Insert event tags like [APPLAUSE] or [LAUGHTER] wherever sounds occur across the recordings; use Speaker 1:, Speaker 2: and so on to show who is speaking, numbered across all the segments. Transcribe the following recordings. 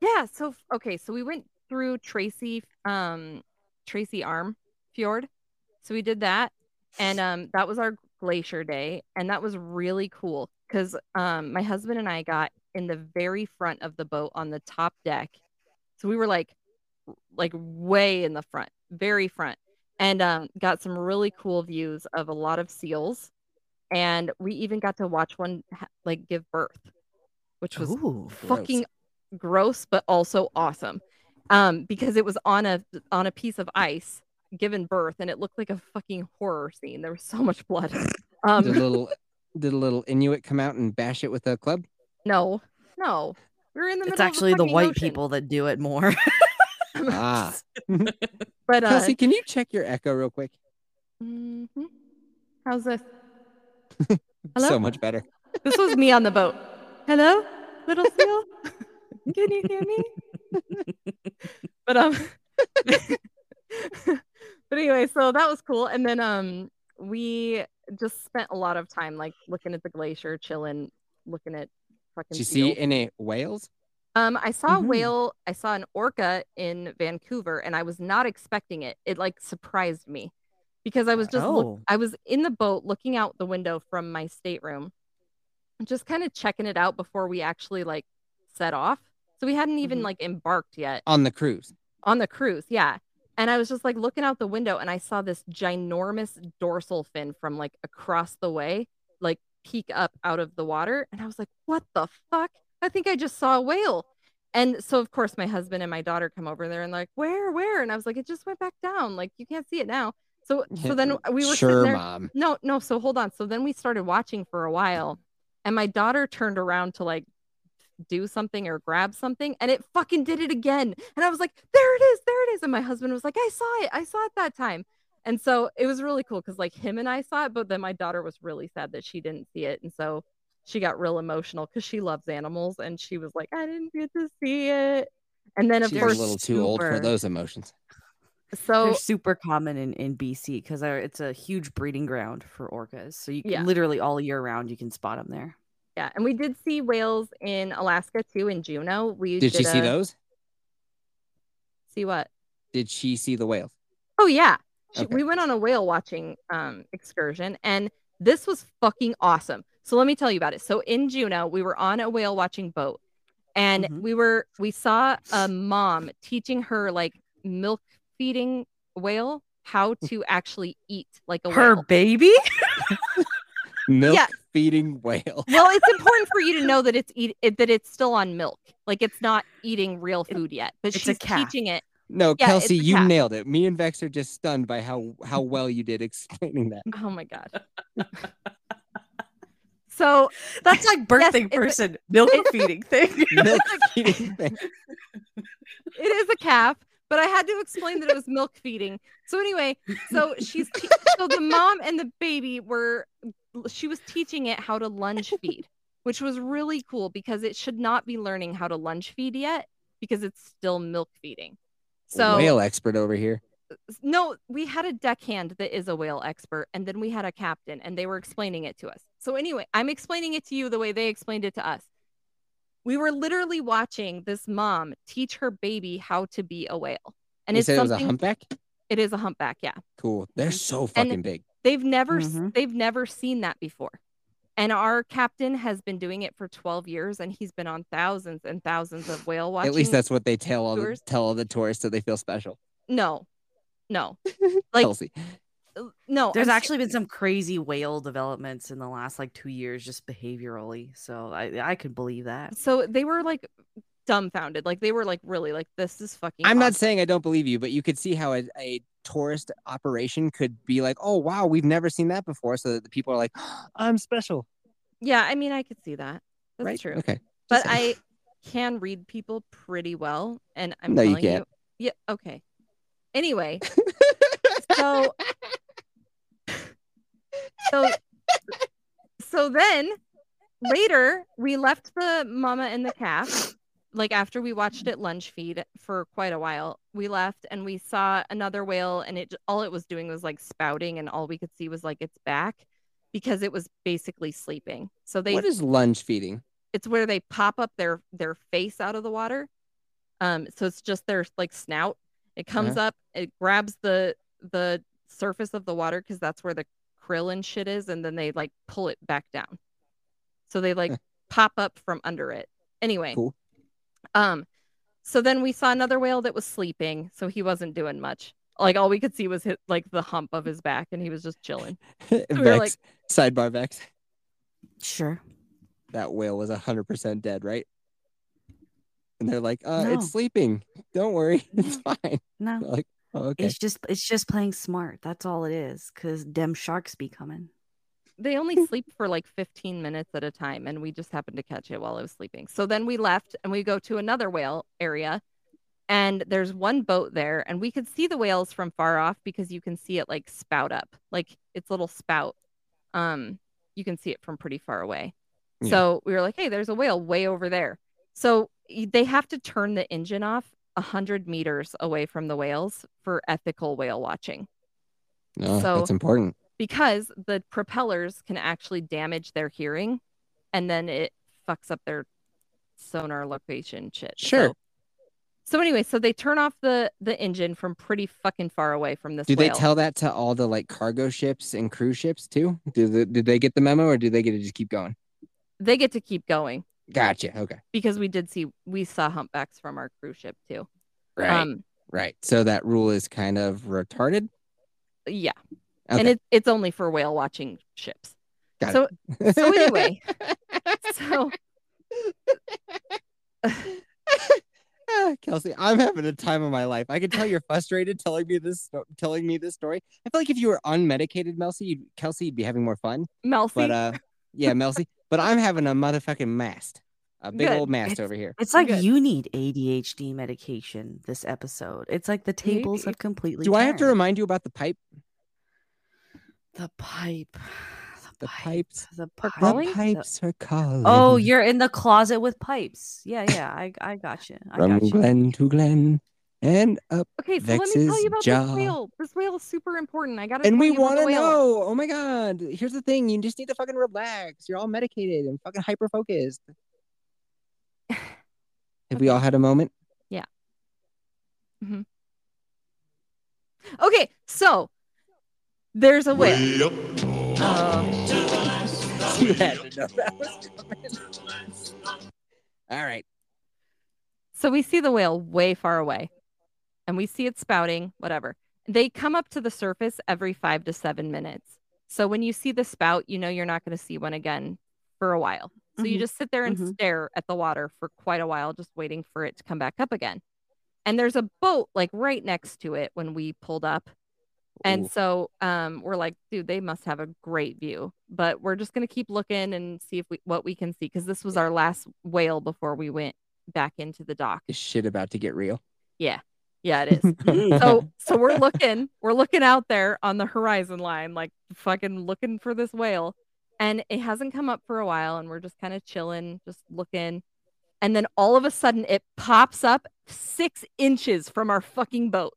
Speaker 1: Yeah. So okay. So we went through Tracy, um, Tracy Arm Fjord. So we did that, and um, that was our glacier day, and that was really cool because um, my husband and I got in the very front of the boat on the top deck. So we were like, like way in the front, very front, and um, got some really cool views of a lot of seals, and we even got to watch one like give birth, which was
Speaker 2: Ooh,
Speaker 1: fucking gross but also awesome um because it was on a on a piece of ice given birth and it looked like a fucking horror scene there was so much blood um
Speaker 3: Did a little [LAUGHS] did a little Inuit come out and bash it with a club?
Speaker 1: no no we were in the middle.
Speaker 2: It's actually
Speaker 1: of
Speaker 2: the
Speaker 1: fucking
Speaker 2: white
Speaker 1: ocean.
Speaker 2: people that do it more. [LAUGHS]
Speaker 3: Ah. [LAUGHS]
Speaker 1: but uh
Speaker 3: Kelsey, can you check your echo real quick?
Speaker 1: mhm. how's this Hello?
Speaker 3: So much better.
Speaker 1: this was me on the boat hello little seal can you hear me but um [LAUGHS] but anyway so that was cool and then um we just spent a lot of time like looking at the glacier chilling looking at fucking
Speaker 3: Did you see
Speaker 1: seals.
Speaker 3: any whales?
Speaker 1: um i saw a
Speaker 2: Mhm.
Speaker 1: whale i saw an orca in vancouver and i was not expecting it it like surprised me because i was just look-
Speaker 2: Oh.
Speaker 1: i was in the boat looking out the window from my stateroom just kind of checking it out before we actually like set off so we hadn't even
Speaker 2: Mhm.
Speaker 1: like embarked yet
Speaker 3: On the cruise.
Speaker 1: on the cruise yeah and i was just like looking out the window and i saw this ginormous dorsal fin from like across the way like peek up out of the water and i was like what the fuck i think i just saw a whale and so of course my husband and my daughter come over there and like where where and i was like it just went back down like you can't see it now so so then [LAUGHS] we were
Speaker 3: sure,
Speaker 1: there
Speaker 3: mom.
Speaker 1: no, no. So hold on. So then we started watching for a while, and my daughter turned around to like do something or grab something, and it fucking did it again. And I was like, there it is, there it is. And my husband was like, I saw it, I saw it that time. And so it was really cool because like him and I saw it, but then my daughter was really sad that she didn't see it. And so she got real emotional because she loves animals and she was like, I didn't get to see it. And then of
Speaker 3: She's
Speaker 1: course,
Speaker 3: a little too old for those emotions.
Speaker 1: so
Speaker 2: They're super common in, in BC because it's a huge breeding ground for orcas. So you can
Speaker 1: Yeah.
Speaker 2: literally all year round you can spot them there.
Speaker 1: Yeah, and we did see whales in Alaska too in Juneau. We
Speaker 3: Did did she see
Speaker 1: a-
Speaker 3: those?
Speaker 1: See what?
Speaker 3: Did she see the whales?
Speaker 1: Oh yeah. She,
Speaker 3: Okay.
Speaker 1: We went on a whale watching um excursion and this was fucking awesome. So let me tell you about it. So in Juneau, we were on a whale watching boat and
Speaker 2: Mhm.
Speaker 1: we were we saw a mom teaching her like milk feeding whale how to actually eat like a
Speaker 2: Her
Speaker 1: whale.
Speaker 2: baby? [LAUGHS]
Speaker 3: Milk
Speaker 1: Yeah.
Speaker 3: Feeding whale.
Speaker 1: Well, it's important for you to know [LAUGHS] that it's eat it, that it's still on milk. Like it's not eating real food yet, but
Speaker 2: it's
Speaker 1: she's
Speaker 2: calf.
Speaker 1: teaching it.
Speaker 3: No,
Speaker 1: Yeah,
Speaker 3: Kelsey, you
Speaker 1: cat.
Speaker 3: nailed it. Me and Vex are just stunned by how how [LAUGHS] well you did explaining that.
Speaker 1: Oh my god. [LAUGHS] so
Speaker 2: That's like birthing
Speaker 1: it's a-
Speaker 2: person milk feeding thing.
Speaker 3: Milk feeding thing.
Speaker 1: it is a calf, but I had to explain that it was milk feeding. So anyway, so she's te- so the mom and the baby were she was teaching it how to lunge [LAUGHS] feed, which was really cool because it should not be learning how to lunge feed yet. because it's still milk feeding.
Speaker 3: So
Speaker 1: So
Speaker 3: whale expert over here.
Speaker 1: no, we had a deckhand that is a whale expert, and then we had a captain, and they were explaining it to us. So anyway, I'm explaining it to you the way they explained it to us. We were literally watching this mom teach her baby how to be a whale, and
Speaker 3: you
Speaker 1: it's
Speaker 3: said it was a humpback.
Speaker 1: It is a humpback, yeah.
Speaker 3: Cool. They're so fucking big.
Speaker 1: They've never s-
Speaker 2: Mhm.
Speaker 1: they've never seen that before. And our captain has been doing it for 12 years and he's been on thousands and thousands of whale watching.
Speaker 3: At least that's what they tell all the, tell all the tourists so they feel special.
Speaker 1: no. No. [LAUGHS] Like
Speaker 3: Kelsey.
Speaker 1: uh, no.
Speaker 2: There's
Speaker 1: I'm s-
Speaker 2: actually been some crazy whale developments in the last like two years, just behaviorally. So I I could believe that.
Speaker 1: so they were like dumbfounded. Like they were like really like this is fucking
Speaker 3: I'm not saying I don't believe you, but you could see how a, a tourist operation could be like, oh wow, we've never seen that before, so that the people are like, [GASPS] I'm special,
Speaker 1: Yeah, I mean I could see that. That's
Speaker 3: right?
Speaker 1: true.
Speaker 3: Okay.
Speaker 1: But
Speaker 3: saying.
Speaker 1: I can read people pretty well and I'm
Speaker 3: No, you
Speaker 1: you,
Speaker 3: can't.
Speaker 1: Yeah, okay. Anyway, [LAUGHS] so so so then later we left the mama and the calf like after we watched it lunge feed for quite a while we left and we saw another whale and it all it was doing was like spouting and all we could see was like its back because it was basically sleeping so they
Speaker 3: what is lunge feeding?
Speaker 1: it's where they pop up their their face out of the water um so it's just their like snout it comes
Speaker 3: Uh-huh.
Speaker 1: up it grabs the the surface of the water because that's where the krill and shit is and then they like pull it back down so they like [LAUGHS] pop up from under it anyway
Speaker 3: Cool.
Speaker 1: Um so then we saw another whale that was sleeping so he wasn't doing much like all we could see was his, like the hump of his back and he was just chilling [LAUGHS]
Speaker 3: Vex,
Speaker 1: were like-
Speaker 3: sidebar Vex.
Speaker 2: Sure.
Speaker 3: That whale was hundred percent dead, right? And they're like, uh,
Speaker 2: No.
Speaker 3: it's sleeping. Don't worry, [LAUGHS] it's fine.
Speaker 2: No.
Speaker 3: Like, oh, okay.
Speaker 2: It's just it's just playing smart. That's all it is. Cause dem sharks be coming.
Speaker 1: They only sleep for like 15 minutes at a time and we just happened to catch it while it was sleeping. So then we left and we go to another whale area and there's one boat there and we could see the whales from far off because you can see it like spout up like its little spout. Um you can see it from pretty far away.
Speaker 3: Yeah.
Speaker 1: so we were like hey there's a whale way over there. So they have to turn the engine off 100 meters away from the whales for ethical whale watching.
Speaker 3: No,
Speaker 1: so-
Speaker 3: that's important.
Speaker 1: Because the propellers can actually damage their hearing and then it fucks up their sonar location shit.
Speaker 3: Sure.
Speaker 1: So, so anyway, so they turn off the the engine from pretty fucking far away from this
Speaker 3: Do they tell that to all the like cargo ships and cruise ships too? Do the, did they get the memo or do they get to just keep going?
Speaker 1: they get to keep going
Speaker 3: Gotcha. Okay.
Speaker 1: because we did see we saw humpbacks from our cruise ship too.
Speaker 3: Right.
Speaker 1: Um
Speaker 3: right. So that rule is kind of retarded.
Speaker 1: yeah.
Speaker 3: Okay.
Speaker 1: And it, it's only for whale watching ships.
Speaker 3: Got
Speaker 1: so
Speaker 3: it.
Speaker 1: so anyway, [LAUGHS] so
Speaker 3: Ah, Kelsey, I'm having a time of my life. I can tell you're frustrated telling me this, telling me this story. I feel like if you were unmedicated, Melcy, you'd, Kelsey, you'd be having more fun.
Speaker 1: Melcy,
Speaker 3: But uh, yeah, Melcy. But I'm having a motherfucking mast, a big
Speaker 1: Good.
Speaker 3: old mast
Speaker 2: It's-
Speaker 3: over here.
Speaker 2: It's like
Speaker 1: Good.
Speaker 2: you need ADHD medication this episode. It's like the tables
Speaker 1: Maybe.
Speaker 2: have completely
Speaker 3: Do I have to remind you about the pipe?
Speaker 2: The pipe?
Speaker 3: The pipes.
Speaker 2: The pipe.
Speaker 3: The pipes are calling.
Speaker 2: Oh, you're in the closet with pipes. Yeah, yeah. I I got you. I
Speaker 3: from
Speaker 2: got you.
Speaker 3: Glen to Glen and up.
Speaker 1: Okay, so let me tell you about
Speaker 3: jaw.
Speaker 1: this whale. This whale is super important. I gotta
Speaker 3: And
Speaker 1: tell
Speaker 3: we want to know. Oh my god! Here's the thing: you just need to fucking relax. You're all medicated and fucking hyper focused. [LAUGHS] Have we all had a moment? Yeah. Hmm.
Speaker 1: Okay, so there's a whale. Um, [LAUGHS]
Speaker 3: you had to know that was coming. All right.
Speaker 1: so we see the whale way far away, and we see it spouting. Whatever. They come up to the surface every five to seven minutes. So when you see the spout, you know you're not going to see one again for a while. So you
Speaker 2: Mhm.
Speaker 1: just sit there and
Speaker 2: Mhm.
Speaker 1: stare at the water for quite a while, just waiting for it to come back up again. And there's a boat like right next to it when we pulled up. And
Speaker 3: Ooh.
Speaker 1: so um, we're like, dude, they must have a great view. But we're just gonna keep looking and see if we what we can see because this was our last whale before we went back into the dock.
Speaker 3: Is shit about to get real?
Speaker 1: Yeah, yeah, it is. so [LAUGHS] so we're looking, we're looking out there on the horizon line, like fucking looking for this whale, and it hasn't come up for a while, and we're just kind of chilling, just looking. and then all of a sudden it pops up six inches from our fucking boat,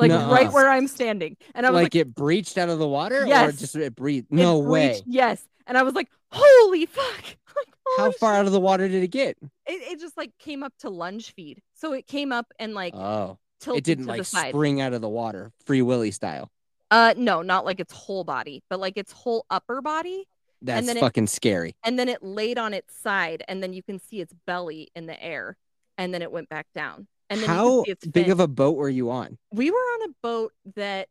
Speaker 1: like
Speaker 3: Nuh-uh.
Speaker 1: right where I'm standing. And I was
Speaker 3: like,
Speaker 1: like,
Speaker 3: it breached out of the water, or just it breathed?
Speaker 1: it
Speaker 3: No way.
Speaker 1: breached- Yes. And I was like, holy fuck. [LAUGHS] Like,
Speaker 3: How far
Speaker 1: shit.
Speaker 3: out of the water did it get?
Speaker 1: It, it just like came up to lunge feed. So it came up and like
Speaker 3: Oh, it didn't like spring out of the water, Free Willy style.
Speaker 1: Uh, no, not like its whole body, but like its whole upper body.
Speaker 3: That's
Speaker 1: then it-
Speaker 3: fucking scary.
Speaker 1: And then it laid on its side, and then you can see its belly in the air, and then it went back down. And
Speaker 3: How
Speaker 1: can see its
Speaker 3: big of a boat were you on?
Speaker 1: we were on a boat that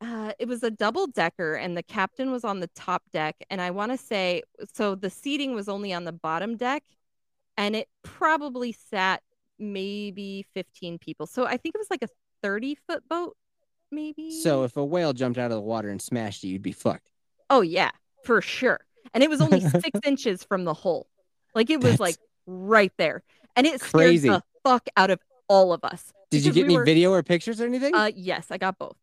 Speaker 1: uh, it was a double decker and the captain was on the top deck and i want to say so the seating was only on the bottom deck and it probably sat maybe 15 people so i think it was like a 30 foot boat maybe
Speaker 3: So if a whale jumped out of the water and smashed you, you'd be fucked.
Speaker 1: oh yeah for sure and it was only [LAUGHS] six inches from the hole like it was
Speaker 3: That's
Speaker 1: like right there and it scared
Speaker 3: crazy.
Speaker 1: the fuck out of all of us
Speaker 3: Did you get
Speaker 1: we
Speaker 3: any
Speaker 1: were-
Speaker 3: video or pictures or anything?
Speaker 1: uh yes i got both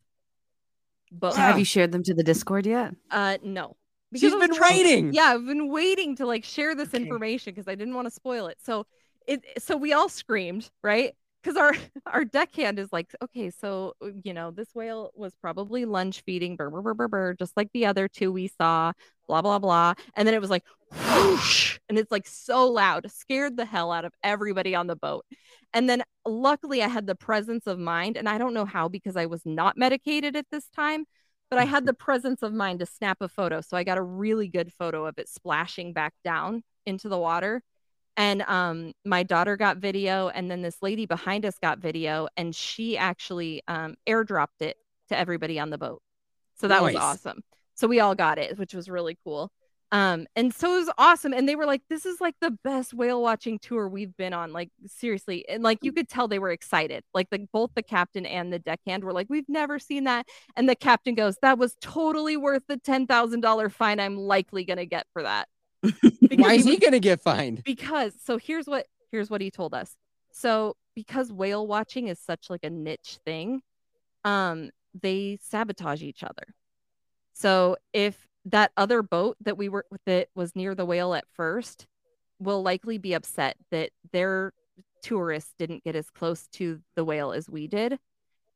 Speaker 1: both
Speaker 2: Have you shared them to the Discord yet?
Speaker 1: Uh, no.
Speaker 3: She's
Speaker 1: I was
Speaker 3: been
Speaker 1: trying-
Speaker 3: waiting.
Speaker 1: Yeah, I've been waiting to like share this
Speaker 2: Okay.
Speaker 1: information because I didn't want to spoil it. So it, so we all screamed, right? Because our [LAUGHS] our deckhand is like, okay, so uh, you know, this whale was probably lunge feeding, burr, burr, burr, burr, burr, just like the other two we saw, blah blah blah. And then it was like, whoosh, and it's like so loud, scared the hell out of everybody on the boat. And then luckily I had the presence of mind, and I don't know how because I was not medicated at this time, but I had the presence of mind to snap a photo. So I got a really good photo of it splashing back down into the water. And um, my daughter got video, and then this lady behind us got video, and she actually um, airdropped it to everybody on the boat. So that was awesome. So we all got it, which was really cool. Um, and so it was awesome. And they were like, this is like the best whale watching tour we've been on. Like, seriously. And like, you could tell they were excited. Like, the, both the captain and the deckhand were like, we've never seen that. And the captain goes, that was totally worth the $10,000 fine I'm likely going to get for that.
Speaker 3: Why is
Speaker 1: he
Speaker 3: he
Speaker 1: was-
Speaker 3: gonna get fined?
Speaker 1: because so here's what here's what he told us. So because whale watching is such like a niche thing um they sabotage each other. So if that other boat that we were that was near the whale at first will likely be upset that their tourists didn't get as close to the whale as we did.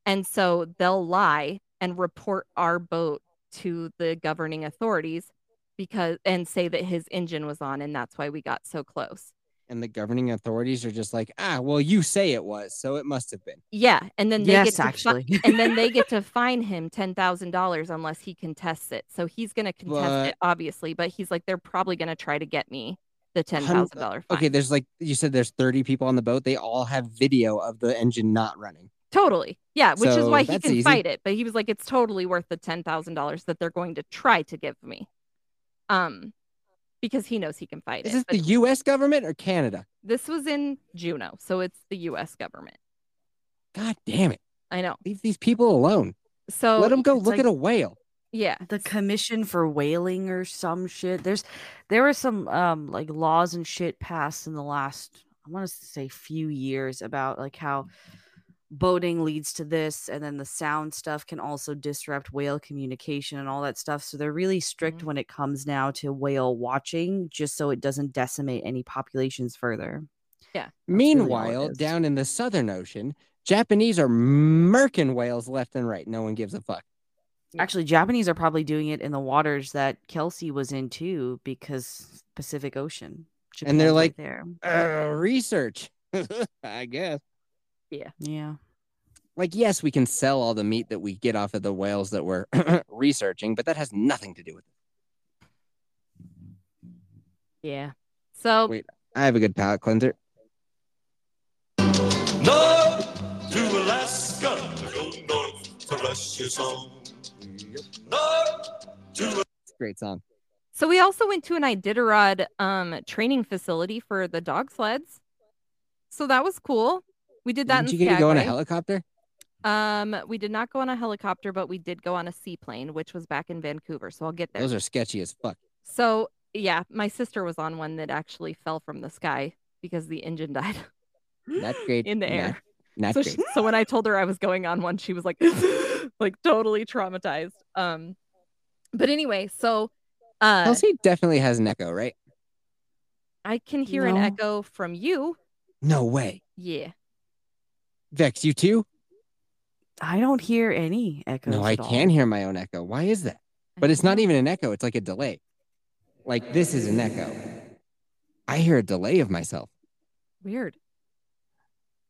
Speaker 1: And so they'll lie and report our boat to the governing authorities because and say that his engine was on and that's why we got so close.
Speaker 3: And the governing authorities are just like, ah, well, you say it was, so it must have been.
Speaker 1: Yeah, and then they
Speaker 2: Yes,
Speaker 1: get to fi-
Speaker 2: actually. [LAUGHS]
Speaker 1: and then they get to fine him ten thousand dollars unless he contests it. So he's gonna contest
Speaker 3: But-
Speaker 1: it, obviously, but he's like, they're probably gonna try to get me the $10000 fine.
Speaker 3: Okay, there's like you said, there's 30 people on the boat. They all have video of the engine not running.
Speaker 1: Totally. Yeah, which is why he can
Speaker 3: easy.
Speaker 1: fight it. But he was like, it's totally worth the ten thousand dollars that they're going to try to give me. Um because he knows he can fight
Speaker 3: Is
Speaker 1: it.
Speaker 3: this
Speaker 1: but
Speaker 3: the U.S. government or Canada?
Speaker 1: this was in Juneau, so it's the US government.
Speaker 3: God damn it!
Speaker 1: I know.
Speaker 3: Leave these people alone.
Speaker 1: So
Speaker 3: Let them go look
Speaker 2: like-
Speaker 3: at a whale.
Speaker 1: yeah.
Speaker 2: the commission for whaling or some shit there's there were some um like laws and shit passed in the last i want to say few years about like how boating leads to this and then the sound stuff can also disrupt whale communication and all that stuff so they're really strict
Speaker 1: Mhm.
Speaker 2: when it comes now to whale watching just so it doesn't decimate any populations further yeah
Speaker 3: Meanwhile,
Speaker 2: is.
Speaker 3: down in the Southern Ocean, Japanese are murking whales left and right. No one gives a fuck.
Speaker 2: actually japanese are probably doing it in the waters that kelsey was in too because pacific ocean
Speaker 3: And they're
Speaker 2: Japan's right
Speaker 3: like,
Speaker 2: there
Speaker 3: Uh, research, [LAUGHS] I guess.
Speaker 2: Yeah.
Speaker 3: Yeah Like, yes, we can sell all the meat that we get off of the whales that we're [CLEARS THROAT] researching, but that has nothing to do with it.
Speaker 1: Yeah. So
Speaker 3: Wait. I have a good palate cleanser.
Speaker 4: North to Alaska, go north to rest your song. North to
Speaker 3: It's a great song.
Speaker 1: so we also went to an Iditarod um training facility for the dog sleds. So that was cool. We did that
Speaker 3: Didn't you get to go on a helicopter?
Speaker 1: Um, we did not go on a helicopter, but we did go on a seaplane, which was back in Vancouver. So I'll get there.
Speaker 3: Those are sketchy as fuck.
Speaker 1: So yeah, my sister was on one that actually fell from the sky because the engine [LAUGHS] died
Speaker 3: Not great.
Speaker 1: in the air.
Speaker 3: Not,
Speaker 1: so
Speaker 3: great.
Speaker 1: she, so when I told her I was going on one, she was like, [LAUGHS] like totally traumatized. Um, but anyway, so uh,
Speaker 3: Kelsey definitely has an echo, right?
Speaker 1: I can hear an echo from you,
Speaker 3: No way.
Speaker 1: Yeah.
Speaker 3: Vex, you too?
Speaker 2: I don't hear any echoes.
Speaker 3: No, I can hear my own echo. Why is that? But it's not even an echo. It's like a delay. Like this is an echo. I hear a delay of myself.
Speaker 1: Weird.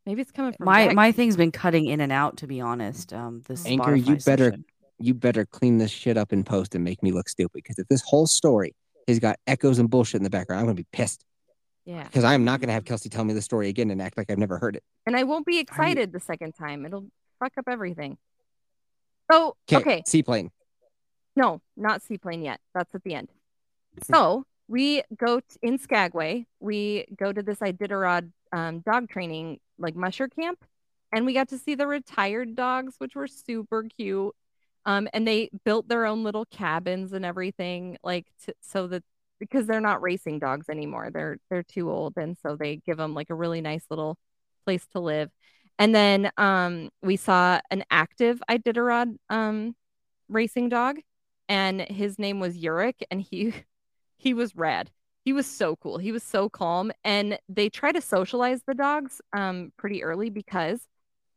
Speaker 1: Maybe it's coming from
Speaker 2: My
Speaker 1: Vex.
Speaker 2: my thing's been cutting in and out. To be honest, um, this
Speaker 3: Anchor, you better
Speaker 2: session.
Speaker 3: you better clean this shit up in post and make me look stupid. Because if this whole story has got echoes and bullshit in the background, I'm gonna be pissed.
Speaker 1: Yeah.
Speaker 3: Because I'm not gonna have Kelsey tell me the story again and act like I've never heard it.
Speaker 1: And I won't be excited the second time. It'll fuck up everything. So,
Speaker 3: Okay. Seaplane.
Speaker 1: No, not seaplane yet. That's at the end. [LAUGHS] So we go t- in Skagway. We go to this Iditarod um, dog training, like musher camp, and we got to see the retired dogs, which were super cute. Um, and they built their own little cabins and everything, like to, so that because they're not racing dogs anymore, they're they're too old, and so they give them like a really nice little place to live. And then um, we saw an active Iditarod um, racing dog and his name was Yurik and he [LAUGHS] he was rad. He was so cool. He was so calm and they try to socialize the dogs um pretty early because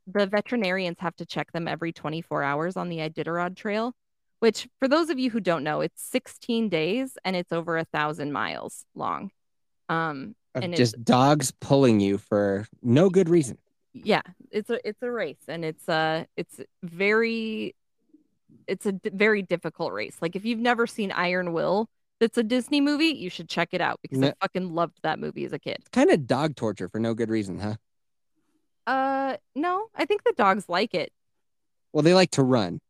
Speaker 1: the veterinarians have to check them every 24 hours on the Iditarod trail, which for those of you who don't know, it's 16 days and it's over a thousand miles long. Um and it's
Speaker 3: just dogs pulling you for no good reason.
Speaker 1: Yeah it's a it's a race and it's uh it's very it's a d- very difficult race like if you've never seen iron will that's a disney movie you should check it out because i fucking loved that movie as a kid
Speaker 3: Kind of dog torture for no good reason, huh?
Speaker 1: uh no i think the dogs like it
Speaker 3: Well, they like to run.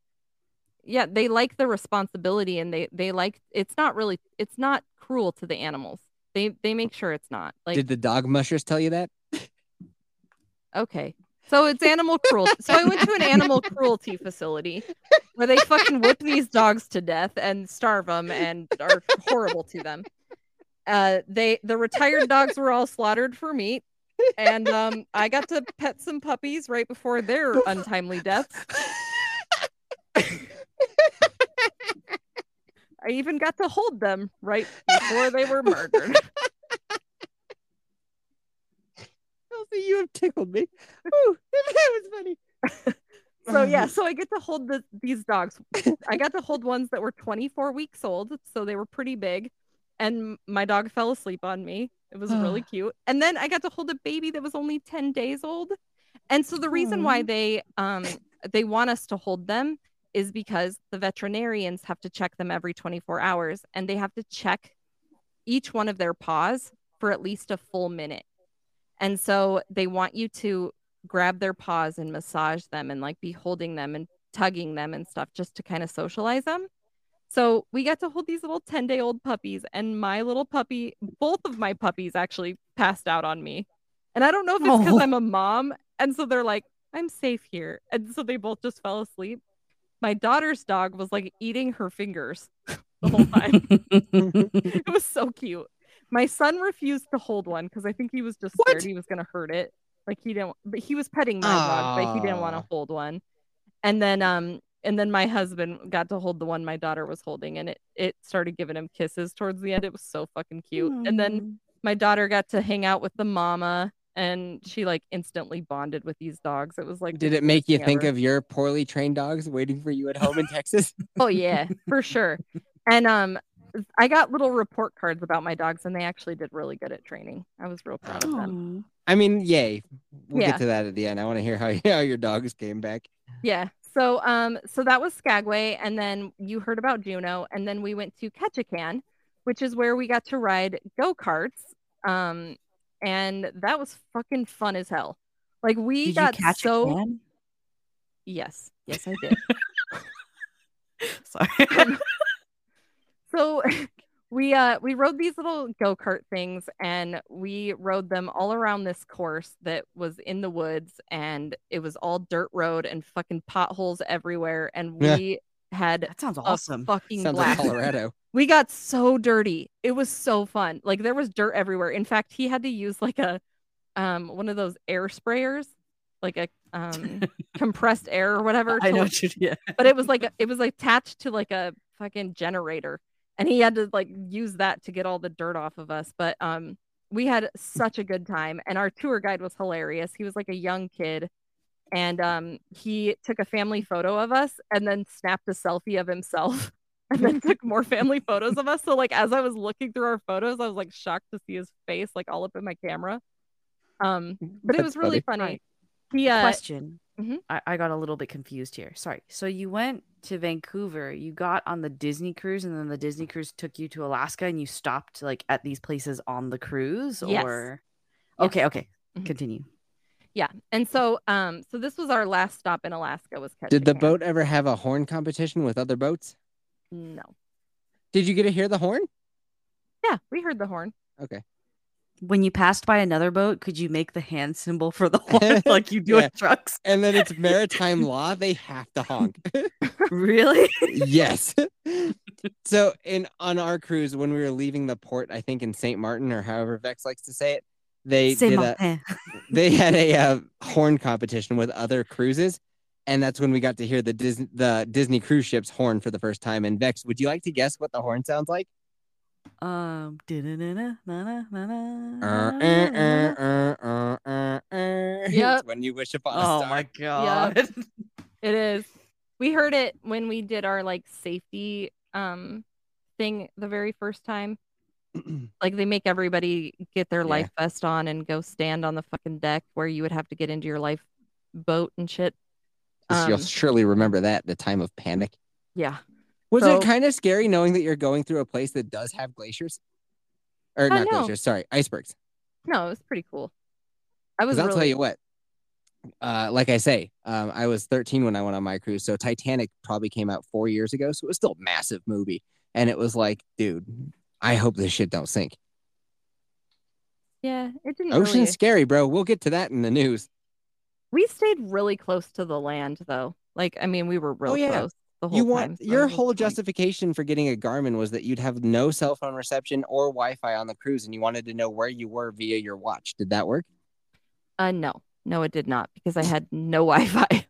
Speaker 1: yeah they like the responsibility and they they like it's not really it's not cruel to the animals they they make sure it's not like
Speaker 3: Did the dog mushers tell you that?
Speaker 1: Okay. So it's animal cruelty. So I went to an animal cruelty facility where they fucking whip these dogs to death and starve them and are horrible to them. Uh, they the retired dogs were all slaughtered for meat, and um, I got to pet some puppies right before their untimely deaths. I even got to hold them right before they were murdered.
Speaker 3: Kelsey, you have tickled me. Ooh, [LAUGHS] that was funny. [LAUGHS]
Speaker 1: so yeah so i get to hold the, these dogs. [LAUGHS] I got to hold ones that were 24 weeks old so they were pretty big and my dog fell asleep on me. It was really [SIGHS] cute. And then i got to hold a baby that was only 10 days old. And so the reason why they um they want us to hold them is because the veterinarians have to check them every 24 hours and they have to check each one of their paws for at least a full minute and so they want you to grab their paws and massage them and like be holding them and tugging them and stuff just to kind of socialize them. So we got to hold these little 10 day old puppies, and my little puppy, both of my puppies actually passed out on me. And I don't know if it's because
Speaker 2: Oh.
Speaker 1: I'm a mom. And so they're like, I'm safe here. And so they both just fell asleep. My daughter's dog was like eating her fingers [LAUGHS] the whole time. [LAUGHS] [LAUGHS] it was so cute. My son refused to hold one because I think he was just
Speaker 3: What?
Speaker 1: scared he was gonna hurt it. Like he didn't, but he was petting my dog, but he didn't want to hold one. And then, um, and then my husband got to hold the one my daughter was holding, and it it started giving him kisses towards the end. It was so fucking cute. And then my daughter got to hang out with the mama, and she like instantly bonded with these dogs. It was like,
Speaker 3: Did it make you
Speaker 1: cutest
Speaker 3: think of your poorly trained dogs waiting for you at home in [LAUGHS] Texas?
Speaker 1: Oh yeah, for sure. And um I got little report cards about my dogs and they actually did really good at training. I was real proud of them.
Speaker 3: I mean, yay. We'll
Speaker 1: Yeah.
Speaker 3: get to that at the end. I want to hear how, [LAUGHS] how your dogs came back.
Speaker 1: Yeah. So um so that was Skagway and then you heard about Juneau and then we went to Ketchikan, which is where we got to ride go-karts. Um and that was fucking fun as hell. Like we
Speaker 2: Did
Speaker 1: got
Speaker 2: you catch
Speaker 1: so
Speaker 2: a
Speaker 1: yes, yes I did. [LAUGHS]
Speaker 2: Sorry. [LAUGHS]
Speaker 1: So [LAUGHS] we uh we rode these little go-kart things and we rode them all around this course that was in the woods and it was all dirt road and fucking potholes everywhere and
Speaker 3: Yeah.
Speaker 1: we had
Speaker 2: that sounds awesome.
Speaker 1: fucking
Speaker 3: Sounds like. Colorado. [LAUGHS]
Speaker 1: we got so dirty. It was so fun. Like there was dirt everywhere. In fact, he had to use like a um one of those air sprayers, like a um [LAUGHS] compressed air or whatever.
Speaker 2: I know
Speaker 1: like-
Speaker 2: what you yeah.
Speaker 1: but it was like a, it was attached to like a fucking generator and he had to like use that to get all the dirt off of us but um we had such a good time and our tour guide was hilarious. He was like a young kid and um he took a family photo of us and then snapped a selfie of himself [LAUGHS] and then took more family photos of us. So like as I was looking through our photos, I was like shocked to see his face like all up in my camera. Um but it was really funny.
Speaker 2: Right.
Speaker 1: He uh
Speaker 2: Question.
Speaker 1: Mhm.
Speaker 2: I, I got a little bit confused here. Sorry. So you went to Vancouver, you got on the Disney cruise, and then the Disney cruise took you to Alaska, and you stopped like at these places on the cruise,
Speaker 1: Yes.
Speaker 2: or
Speaker 1: Yes.
Speaker 2: okay, okay,
Speaker 1: Mhm.
Speaker 2: continue.
Speaker 1: yeah. And so um so this was our last stop in Alaska was Ketchikan
Speaker 3: Did the boat ever have a horn competition with other boats?
Speaker 1: No.
Speaker 3: Did you get to hear the horn?
Speaker 1: Yeah, we heard the horn.
Speaker 3: Okay.
Speaker 2: When you passed by another boat, could you make the hand symbol for the [LAUGHS] horn like you do
Speaker 3: Yeah.
Speaker 2: at trucks?
Speaker 3: And then it's maritime [LAUGHS] law; they have to honk. [LAUGHS]
Speaker 2: Really?
Speaker 3: yes. so in on our cruise, when we were leaving the port, I think in Saint Martin or however Vex likes to say it, they did a, they had a uh, horn competition with other cruises, and that's when we got to hear the Disney the Disney cruise ship's horn for the first time. And Vex, would you like to guess what the horn sounds like?
Speaker 2: Um.
Speaker 3: Uh, eh, eh, uh, uh, eh. [LAUGHS]
Speaker 1: Yep.
Speaker 3: When you wish upon a
Speaker 2: Oh
Speaker 3: star.
Speaker 2: my god. [LAUGHS]
Speaker 1: It is. We heard it when we did our like safety um thing the very first time. [CLEARS THROAT] Like they make everybody get their
Speaker 3: Yeah.
Speaker 1: life vest on and go stand on the fucking deck where you would have to get into your life boat and shit.
Speaker 3: You'll
Speaker 1: Um,
Speaker 3: surely remember that the time of panic.
Speaker 1: yeah.
Speaker 3: Was
Speaker 1: So-
Speaker 3: it kind of scary knowing that you're going through a place that does have glaciers? Or not
Speaker 1: no.
Speaker 3: glaciers, sorry, icebergs.
Speaker 1: No, it was pretty cool. I was
Speaker 3: I'll tell you what, uh, like I say, um, I was 13 when I went on my cruise. So Titanic probably came out four years ago. So it was still a massive movie. And it was like, dude, I hope this shit don't sink.
Speaker 1: yeah, it didn't
Speaker 3: Ocean's
Speaker 1: really
Speaker 3: scary, bro. We'll get to that in the news.
Speaker 1: we stayed really close to the land though. Like I mean we were real
Speaker 3: Oh, yeah.
Speaker 1: close the whole
Speaker 3: You want
Speaker 1: so
Speaker 3: your whole justification for getting a Garmin was that you'd have no cell phone reception or Wi-Fi on the cruise, and you wanted to know where you were via your watch. Did that work?
Speaker 1: Uh no. No, it did not because I had no [LAUGHS] Wi-Fi.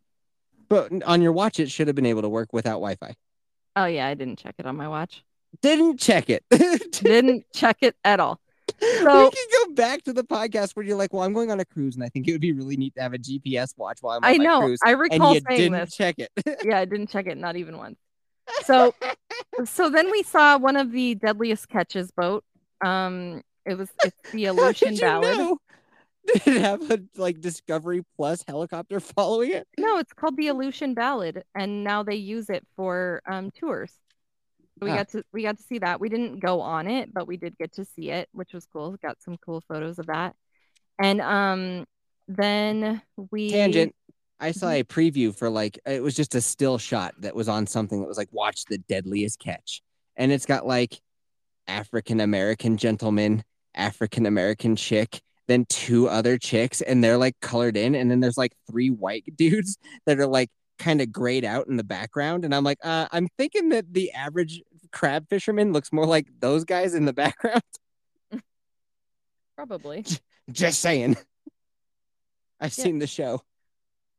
Speaker 3: But on your watch, it should have been able to work without Wi-Fi.
Speaker 1: Oh yeah, I didn't check it on my watch.
Speaker 3: Didn't check it. [LAUGHS]
Speaker 1: Didn't check it at all. So-
Speaker 3: back to the podcast where you're like, "Well, I'm going on a cruise, and I think it would be really neat to have a GPS watch while I'm on
Speaker 1: I
Speaker 3: my
Speaker 1: know.
Speaker 3: cruise."
Speaker 1: I
Speaker 3: and
Speaker 1: recall
Speaker 3: you
Speaker 1: saying
Speaker 3: didn't
Speaker 1: this.
Speaker 3: check it. [LAUGHS]
Speaker 1: Yeah, I didn't check it, not even once. So so then we saw one of the deadliest catches boat. Um it was it's the [LAUGHS] Aleutian Ballad.
Speaker 3: know? [LAUGHS] Did it have a like Discovery Plus helicopter following it?
Speaker 1: No, it's called the Aleutian Ballad, and now they use it for um tours. We
Speaker 3: Ah.
Speaker 1: got to we got to see that. We didn't go on it, but we did get to see it, which was cool. Got some cool photos of that. And um then we
Speaker 3: Tangent. I saw
Speaker 1: Mm-hmm.
Speaker 3: a preview for like it was just a still shot that was on something that was like watch the deadliest catch. And it's got like African American gentleman, African American chick, then two other chicks, and they're like colored in, and then there's like three white [LAUGHS] dudes that are like kind of grayed out in the background. And I'm like, uh, I'm thinking that the average crab fisherman looks more like those guys in the [LAUGHS] background.
Speaker 1: probably
Speaker 3: Just saying. I've
Speaker 1: Yeah.
Speaker 3: seen the show.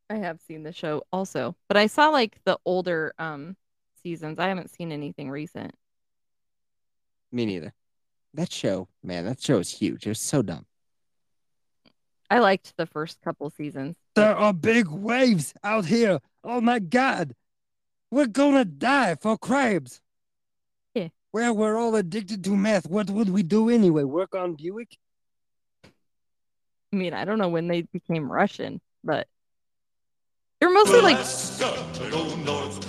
Speaker 1: I have seen the show also, but I saw like the older um seasons. I haven't seen anything recent.
Speaker 3: Me neither. That show, man, that show is huge. It was so dumb.
Speaker 1: I liked the first couple seasons.
Speaker 5: There are big waves out here. Oh my God. We're gonna die for crabs.
Speaker 1: Yeah.
Speaker 5: Well, we're all addicted to meth. What would we do anyway? Work on Buick?
Speaker 1: I mean, I don't know when they became Russian, but they're mostly like
Speaker 4: north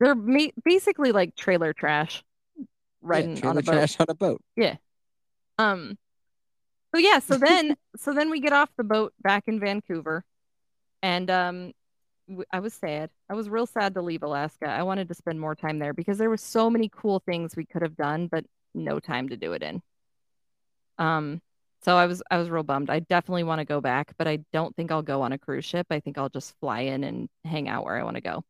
Speaker 1: they're basically like trailer trash riding
Speaker 3: yeah,
Speaker 1: on
Speaker 3: trailer
Speaker 1: a boat.
Speaker 3: trash on a boat. Yeah.
Speaker 1: Um. So yeah, so [LAUGHS] then so then we get off the boat back in Vancouver, and um, w- I was sad. I was real sad to leave Alaska. I wanted to spend more time there because there were so many cool things we could have done, but no time to do it in. Um. So I was I was real bummed. I definitely want to go back, but I don't think I'll go on a cruise ship. I think I'll just fly in and hang out where I want to go.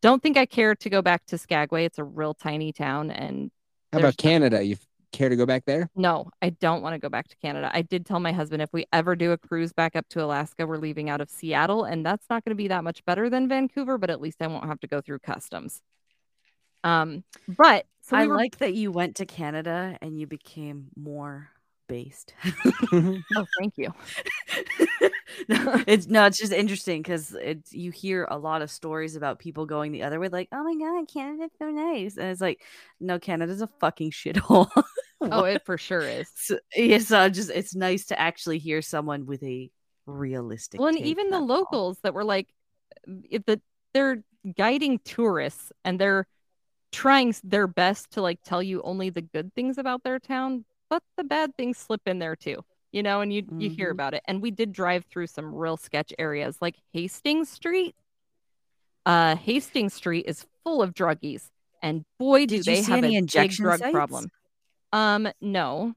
Speaker 1: Don't think I care to go back to Skagway. It's a real tiny town, and
Speaker 3: How about Canada? You care to go back there?
Speaker 1: no, I don't want to go back to Canada. I did tell my husband if we ever do a cruise back up to Alaska, we're leaving out of Seattle, and that's not going to be that much better than Vancouver, but at least I won't have to go through customs. Um, but so we
Speaker 2: I
Speaker 1: were
Speaker 2: like that you went to Canada and you became more based. [LAUGHS]
Speaker 1: oh, thank you. [LAUGHS]
Speaker 2: no, it's no, it's just interesting because it's you hear a lot of stories about people going the other way, like, oh my god, Canada's so nice. And it's like, no, Canada's a fucking shithole. [LAUGHS]
Speaker 1: Oh, it [LAUGHS] for sure is.
Speaker 2: so, yeah, so just it's nice to actually hear someone with a realistic.
Speaker 1: Well, and even the
Speaker 2: all.
Speaker 1: locals that were like, if the they're guiding tourists and they're trying their best to like tell you only the good things about their town, but the bad things slip in there too. You know, and you you hear
Speaker 2: Mhm.
Speaker 1: about it. And we did drive through some real sketch areas like Hastings Street. Uh Hastings Street is full of druggies. And boy, do
Speaker 2: Did
Speaker 1: they have
Speaker 2: any
Speaker 1: a big
Speaker 2: injection
Speaker 1: drug
Speaker 2: sites?
Speaker 1: problem. Um, no.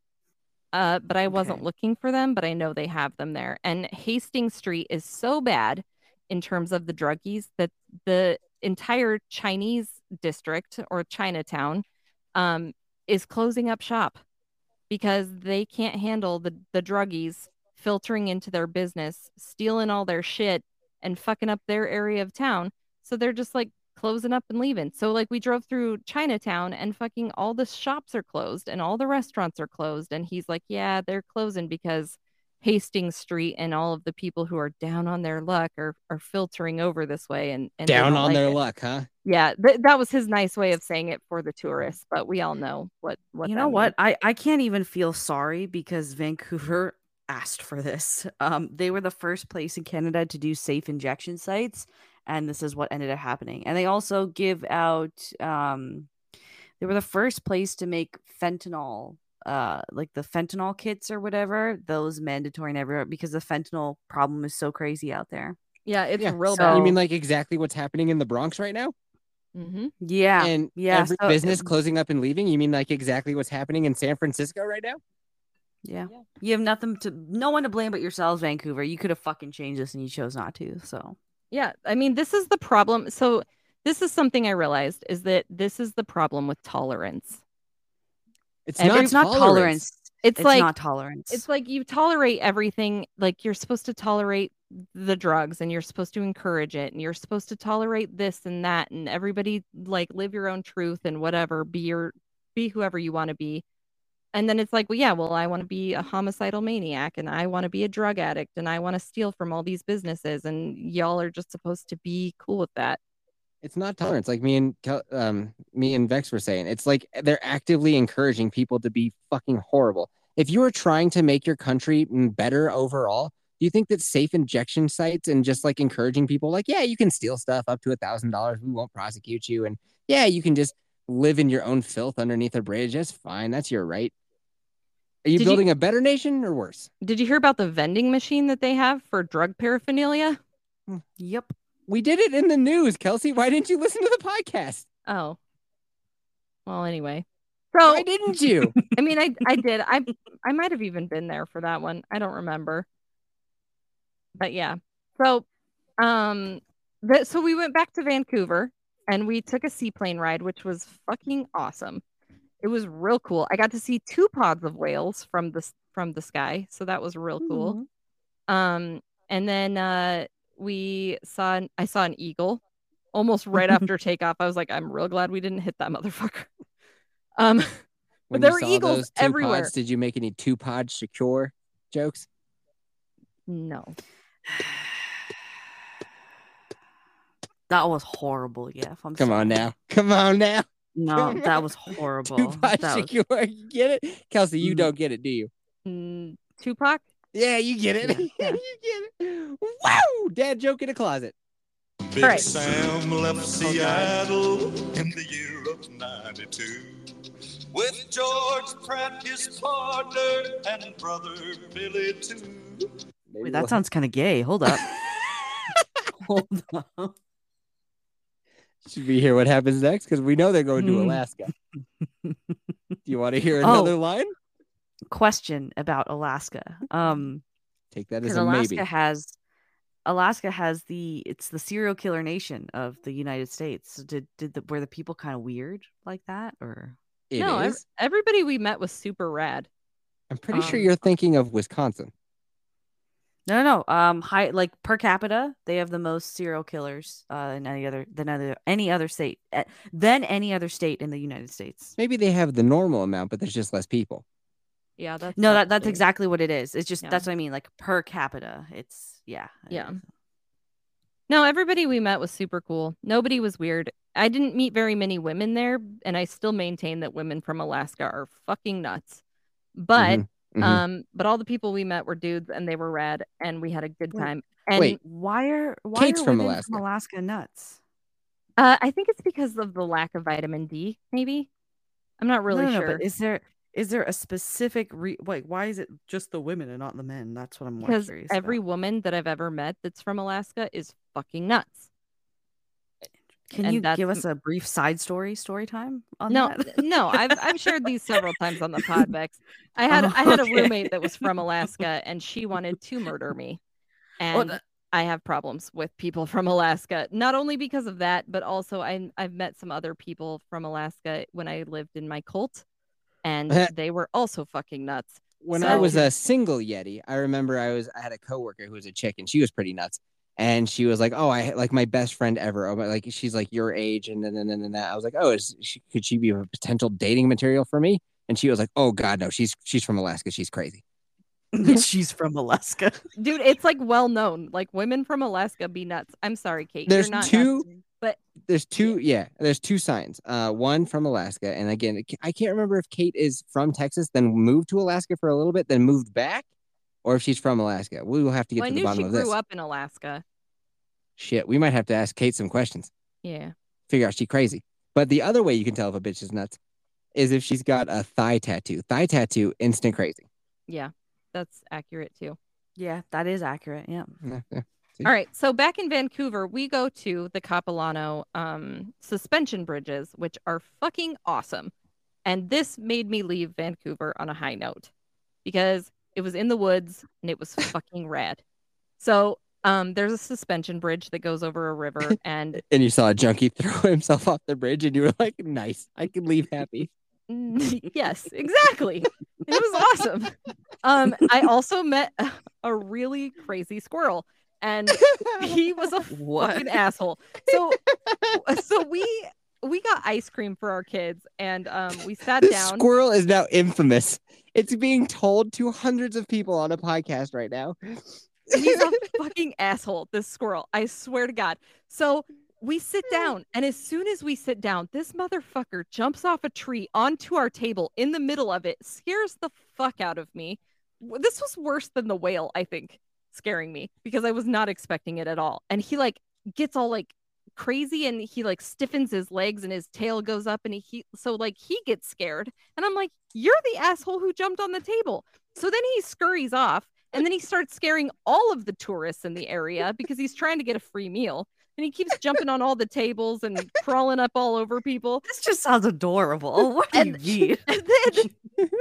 Speaker 1: Uh, but I wasn't
Speaker 2: Okay.
Speaker 1: looking for them, but I know they have them there. And Hastings Street is so bad in terms of the druggies that the entire Chinese district or Chinatown um, is closing up shop because they can't handle the, the druggies filtering into their business, stealing all their shit, and fucking up their area of town. So they're just like closing up and leaving. So like we drove through Chinatown and fucking all the shops are closed and all the restaurants are closed. And he's like, yeah, they're closing because Hastings Street and all of the people who are down on their luck are are filtering over this way and, and
Speaker 3: Down on
Speaker 1: like
Speaker 3: their
Speaker 1: it.
Speaker 3: luck, huh?
Speaker 1: Yeah, th- that was his nice way of saying it for the tourists, but we all know what what
Speaker 2: you
Speaker 1: that
Speaker 2: know what?
Speaker 1: means.
Speaker 2: I I can't even feel sorry because Vancouver [LAUGHS] asked for this. Um, they were the first place in Canada to do safe injection sites, and this is what ended up happening. And they also give out. Um, they were the first place to make fentanyl, uh, like the fentanyl kits or whatever, those mandatory and everywhere because the fentanyl problem is so crazy out there.
Speaker 1: Yeah, it's
Speaker 3: Yeah,
Speaker 1: real
Speaker 2: so-
Speaker 1: bad.
Speaker 3: You mean like exactly what's happening in the Bronx right now?
Speaker 1: mm-hmm.
Speaker 2: Yeah,
Speaker 3: and
Speaker 2: yeah,
Speaker 3: every
Speaker 2: so-
Speaker 3: business closing up and leaving? You mean like exactly what's happening in San Francisco right now?
Speaker 2: yeah. You have nothing to, no one to blame but yourselves, Vancouver. You could have fucking changed this and you chose not to. So.
Speaker 1: Yeah, I mean, this is the problem. So this is something I realized is that this is the problem with tolerance.
Speaker 3: It's
Speaker 1: Every-
Speaker 3: not
Speaker 2: it's not
Speaker 3: tolerance.
Speaker 2: tolerance.
Speaker 1: It's,
Speaker 2: It's
Speaker 1: like
Speaker 2: not tolerance.
Speaker 1: it's like you tolerate everything. Like you're supposed to tolerate the drugs and you're supposed to encourage it and you're supposed to tolerate this and that and everybody like live your own truth and whatever, be your be whoever you want to be. And then it's like, well, yeah, well, I want to be a homicidal maniac and I want to be a drug addict and I want to steal from all these businesses and y'all are just supposed to be cool with that.
Speaker 3: It's not tolerance. Like me and um me and Vex were saying, it's like they're actively encouraging people to be fucking horrible. If you are trying to make your country mm, better overall, do you think that safe injection sites and just like encouraging people, like, yeah, you can steal stuff up to a thousand dollars, we won't prosecute you, and yeah, you can just live in your own filth underneath a bridge. That's fine. That's your right. Are you
Speaker 1: Did you-
Speaker 3: building a better nation or worse?
Speaker 1: Did you hear about the vending machine that they have for drug paraphernalia?
Speaker 2: yep.
Speaker 3: We did it in the news, Kelsey. Why didn't you listen to the podcast?
Speaker 1: Oh. Well, anyway. So
Speaker 3: Why didn't you? [LAUGHS]
Speaker 1: I mean, I I did. I I might have even been there for that one. I don't remember. But yeah. So, um, that so we went back to Vancouver and we took a seaplane ride, which was fucking awesome. It was real cool. I got to see two pods of whales from the from the sky, so that was real cool. Um, and then uh, we saw an, I saw an eagle almost right [LAUGHS] after takeoff. I was like, I'm real glad we didn't hit that motherfucker. [LAUGHS] Um, [LAUGHS]
Speaker 3: When
Speaker 1: there
Speaker 3: you
Speaker 1: were
Speaker 3: saw
Speaker 1: eagles
Speaker 3: those two
Speaker 1: everywhere.
Speaker 3: Pods, did you make any two pod secure jokes?
Speaker 1: no. [SIGHS]
Speaker 2: That was horrible. Yeah. If I'm
Speaker 3: Come on now. Come on now.
Speaker 2: No, that [LAUGHS] was horrible.
Speaker 3: Two pod
Speaker 2: That [LAUGHS] was-
Speaker 3: Shakur. You get it? Kelsey, you
Speaker 2: Mhm.
Speaker 3: don't get it, do you?
Speaker 1: Mm, Tupac.
Speaker 3: Yeah, you get it.
Speaker 1: Yeah, [LAUGHS] yeah.
Speaker 3: you get it. Wow! Dad joke in a closet.
Speaker 4: Big
Speaker 1: right.
Speaker 4: Sam left Seattle in the year of 92 with George Pratt, his partner, and brother Billy, too.
Speaker 2: Wait, that sounds kind of gay. Hold up. Hold up.
Speaker 3: Should we hear what happens next? Because we know they're going to
Speaker 2: Hmm.
Speaker 3: Alaska. Do you want to hear [LAUGHS]
Speaker 2: Oh.
Speaker 3: another line?
Speaker 2: Question about Alaska. Um,
Speaker 3: Take that as
Speaker 2: because
Speaker 3: a
Speaker 2: Alaska
Speaker 3: maybe.
Speaker 2: has Alaska has the it's the serial killer nation of the United States. So Did did the, were the people kind of weird like that or
Speaker 3: It
Speaker 1: no,
Speaker 3: is.
Speaker 1: everybody we met was super rad.
Speaker 3: I'm pretty sure
Speaker 1: um,
Speaker 3: you're thinking of Wisconsin.
Speaker 2: No, no, no. Um, high like per capita, they have the most serial killers uh in any other than other any other state eh, than any other state in the United States.
Speaker 3: Maybe they have the normal amount, but there's just less people.
Speaker 1: Yeah, that's
Speaker 2: No, that, that's
Speaker 1: absolutely-
Speaker 2: exactly what it is. It's just
Speaker 1: Yeah.
Speaker 2: that's what I mean. Like per capita, it's yeah,
Speaker 1: Yeah. No, everybody we met was super cool. Nobody was weird. I didn't meet very many women there, and I still maintain that women from Alaska are fucking nuts. But
Speaker 3: Mhm, mhm.
Speaker 1: um, but all the people we met were dudes, and they were rad, and we had a good time. And
Speaker 3: wait.
Speaker 2: Why are why
Speaker 3: Kate's
Speaker 2: are
Speaker 3: from Alaska.
Speaker 2: from Alaska nuts?
Speaker 1: uh, I think it's because of the lack of vitamin D. Maybe I'm not really
Speaker 2: no, no, no,
Speaker 1: sure
Speaker 2: but is there is there a specific re- like why is it just the women and not the men? That's what I'm more
Speaker 1: because every
Speaker 2: about.
Speaker 1: woman that I've ever met that's from Alaska is fucking nuts.
Speaker 2: Can
Speaker 1: and
Speaker 2: you give us a brief side story story time on
Speaker 1: No,
Speaker 2: that?
Speaker 1: no, I've I've shared these several times on the [LAUGHS] pod, Vex. I had
Speaker 2: Oh,
Speaker 1: I had a roommate that was from [LAUGHS] Alaska, and she wanted to murder me,
Speaker 2: Well,
Speaker 1: and I have problems with people from Alaska. Not only because of that, but also I I've met some other people from Alaska when I lived in my cult, and [LAUGHS] they were also fucking nuts.
Speaker 3: when I was a single Yeti, I remember I was I had a coworker who was a chick and she was pretty nuts. And she was like, "Oh, I like my best friend ever." Oh, but like she's like your age, and then and then and that. I was like, "Oh, is she, could she be a potential dating material for me?" And she was like, "Oh God, no, she's she's from Alaska. She's crazy." [LAUGHS]
Speaker 2: She's from Alaska. [LAUGHS]
Speaker 1: Dude, it's like well known. Like women from Alaska be nuts. I'm sorry, Kate.
Speaker 3: There's
Speaker 1: you're not
Speaker 3: two-
Speaker 1: nuts, but
Speaker 3: There's two, yeah, there's two signs. Uh, one from Alaska, and again, I can't remember if Kate is from Texas, then moved to Alaska for a little bit, then moved back, or if she's from Alaska. We will have to get
Speaker 1: well, I
Speaker 3: to the
Speaker 1: knew
Speaker 3: bottom
Speaker 1: she
Speaker 3: of
Speaker 1: grew up in Alaska.
Speaker 3: Shit, we might have to ask Kate some questions.
Speaker 1: Yeah.
Speaker 3: figure out she's crazy. But the other way you can tell if a bitch is nuts is if she's got a thigh tattoo. Thigh tattoo, instant crazy.
Speaker 1: Yeah. That's accurate too.
Speaker 2: Yeah, that is accurate. Yeah. [LAUGHS]
Speaker 3: Yeah, yeah.
Speaker 1: All right. So back in Vancouver, we go to the Capilano um, suspension bridges, which are fucking awesome. And this made me leave Vancouver on a high note because it was in the woods and it was fucking rad. So um, there's a suspension bridge that goes over a river, [LAUGHS] and
Speaker 3: And you saw a junkie [LAUGHS] throw himself off the bridge, and you were like, "Nice, I can leave happy."
Speaker 1: yes, exactly. It was awesome. Um, I also met [LAUGHS] a, really crazy squirrel, and he was a
Speaker 2: What?
Speaker 1: fucking asshole. So, so we we got ice cream for our kids, and um, we sat
Speaker 3: This
Speaker 1: down.
Speaker 3: squirrel is now infamous. It's being told to hundreds of people on a podcast right now.
Speaker 1: He's a [LAUGHS] fucking asshole. This squirrel. I swear to God. So we sit down, and as soon as we sit down, this motherfucker jumps off a tree onto our table in the middle of it, scares the fuck out of me. This was worse than the whale, I think, scaring me because I was not expecting it at all. And he like gets all like crazy and he like stiffens his legs and his tail goes up and he, so like he gets scared. And I'm like, you're the asshole who jumped on the table. So then he scurries off and then he starts scaring all of the tourists in the area [LAUGHS] because he's trying to get a free meal. And he keeps jumping on all the tables and crawling up all over people.
Speaker 2: This just sounds adorable. What
Speaker 1: And- [LAUGHS] And then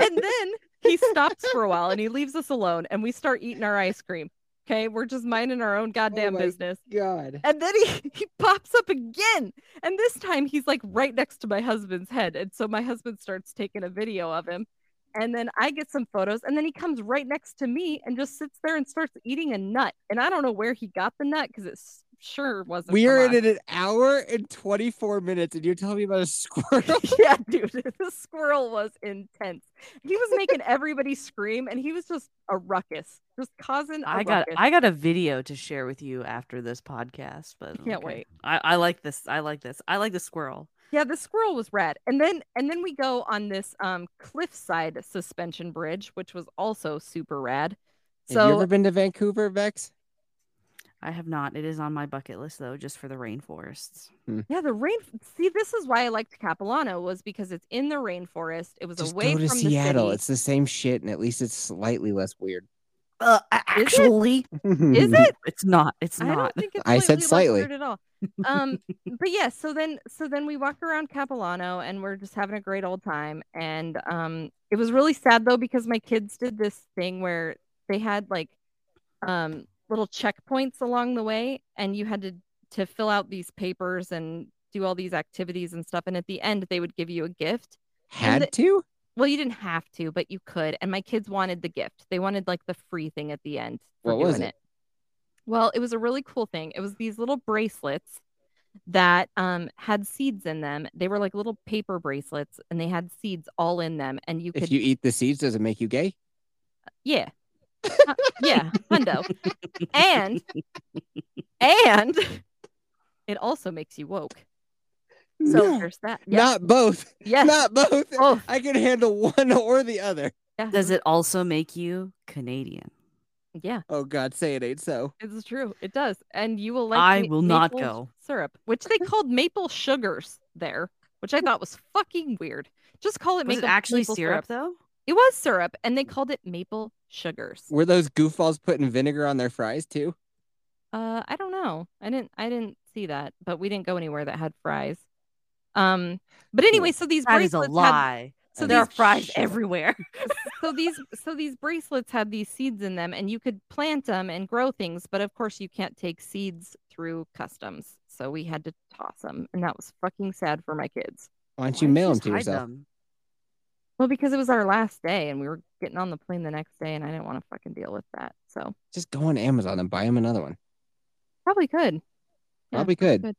Speaker 1: and [LAUGHS] then he stops for a while and he leaves us alone and we start eating our ice cream. Okay, we're just minding our own oh goddamn
Speaker 3: my
Speaker 1: business.
Speaker 3: God.
Speaker 1: And then he, [LAUGHS] he pops up again. And this time he's like right next to my husband's head. And so my husband starts taking a video of him. And then I get some photos. And then he comes right next to me and just sits there and starts eating a nut. And I don't know where he got the nut because it s- sure wasn't.
Speaker 3: We
Speaker 1: from
Speaker 3: are in an hour and 24 minutes, and you're telling me about a [LAUGHS] squirrel? [LAUGHS]
Speaker 1: yeah, dude, [LAUGHS] the squirrel was intense. He was making everybody scream, and he was just a ruckus, just causing. I
Speaker 2: I got I got a video to share with you after this podcast, but
Speaker 1: Can't
Speaker 2: okay.
Speaker 1: wait.
Speaker 2: I, I like this. I like this. I like the squirrel.
Speaker 1: Yeah, the squirrel was rad. And then and then we go on this um cliffside suspension bridge, which was also super rad.
Speaker 3: Have you
Speaker 1: So
Speaker 3: ever been to Vancouver, Vex?
Speaker 2: I have not. It is on my bucket list though, just for the rainforests.
Speaker 1: yeah, the rain see this is why I liked Capilano was because it's in the rainforest. It was
Speaker 3: Just
Speaker 1: away
Speaker 3: go to
Speaker 1: from
Speaker 3: Seattle.
Speaker 1: the
Speaker 3: It's the same shit, and at least it's slightly less weird.
Speaker 2: Uh, actually,
Speaker 1: city. Is [LAUGHS] it?
Speaker 2: it's not. It's
Speaker 1: I
Speaker 2: not.
Speaker 1: don't think it's
Speaker 3: I said
Speaker 1: less
Speaker 3: slightly.
Speaker 1: weird at all. [LAUGHS] Um, but yeah, so then so then we walk around Capilano and we're just having a great old time. And um, it was really sad though because my kids did this thing where they had like um little checkpoints along the way, and you had to to fill out these papers and do all these activities and stuff. And at the end, they would give you a gift.
Speaker 3: Had
Speaker 1: the-
Speaker 3: to?
Speaker 1: well, you didn't have to, but you could. And my kids wanted the gift. They wanted like the free thing at the end. For
Speaker 3: What was
Speaker 1: doing
Speaker 3: it?
Speaker 1: Well, it was a really cool thing. It was these little bracelets that um had seeds in them. They were like little paper bracelets and they had seeds all in them. And you could
Speaker 3: If you eat the seeds, does it make you gay?
Speaker 1: yeah. Uh, yeah, hundo. And [LAUGHS] and it also makes you woke. So
Speaker 3: No,
Speaker 1: there's that. Yeah.
Speaker 3: Not both.
Speaker 1: yes.
Speaker 3: Not both.
Speaker 1: both.
Speaker 3: I can handle one or the other.
Speaker 1: Yeah.
Speaker 2: Does it also make you Canadian?
Speaker 1: Yeah.
Speaker 3: Oh God, say it ain't so.
Speaker 1: It's true. It does. And you will like
Speaker 2: I
Speaker 1: ma-
Speaker 2: will not go.
Speaker 1: syrup, which they called maple sugars there, which I thought was fucking weird. Just call it
Speaker 2: Was
Speaker 1: maple
Speaker 2: it actually
Speaker 1: maple
Speaker 2: syrup though?
Speaker 1: It was syrup, and they called it maple sugars.
Speaker 3: Were those goofballs putting vinegar on their fries too?
Speaker 1: Uh, I don't know. I didn't. I didn't see that, but we didn't go anywhere that had fries. Um, but anyway, so these
Speaker 2: That is a
Speaker 1: bracelets had-
Speaker 2: lie.
Speaker 1: so
Speaker 2: there are
Speaker 1: these-
Speaker 2: fries [LAUGHS] everywhere.
Speaker 1: so these so these bracelets had these seeds in them and you could plant them and grow things but of course you can't take seeds through customs so we had to toss them and that was fucking sad for my kids
Speaker 3: Why don't you
Speaker 2: don't
Speaker 3: mail them to yourself?
Speaker 2: them?
Speaker 1: Well because it was our last day and we were getting on the plane the next day and i didn't want to fucking deal with that so
Speaker 3: Just go on Amazon and buy them another one.
Speaker 1: probably could Yeah,
Speaker 3: Probably could.
Speaker 1: could.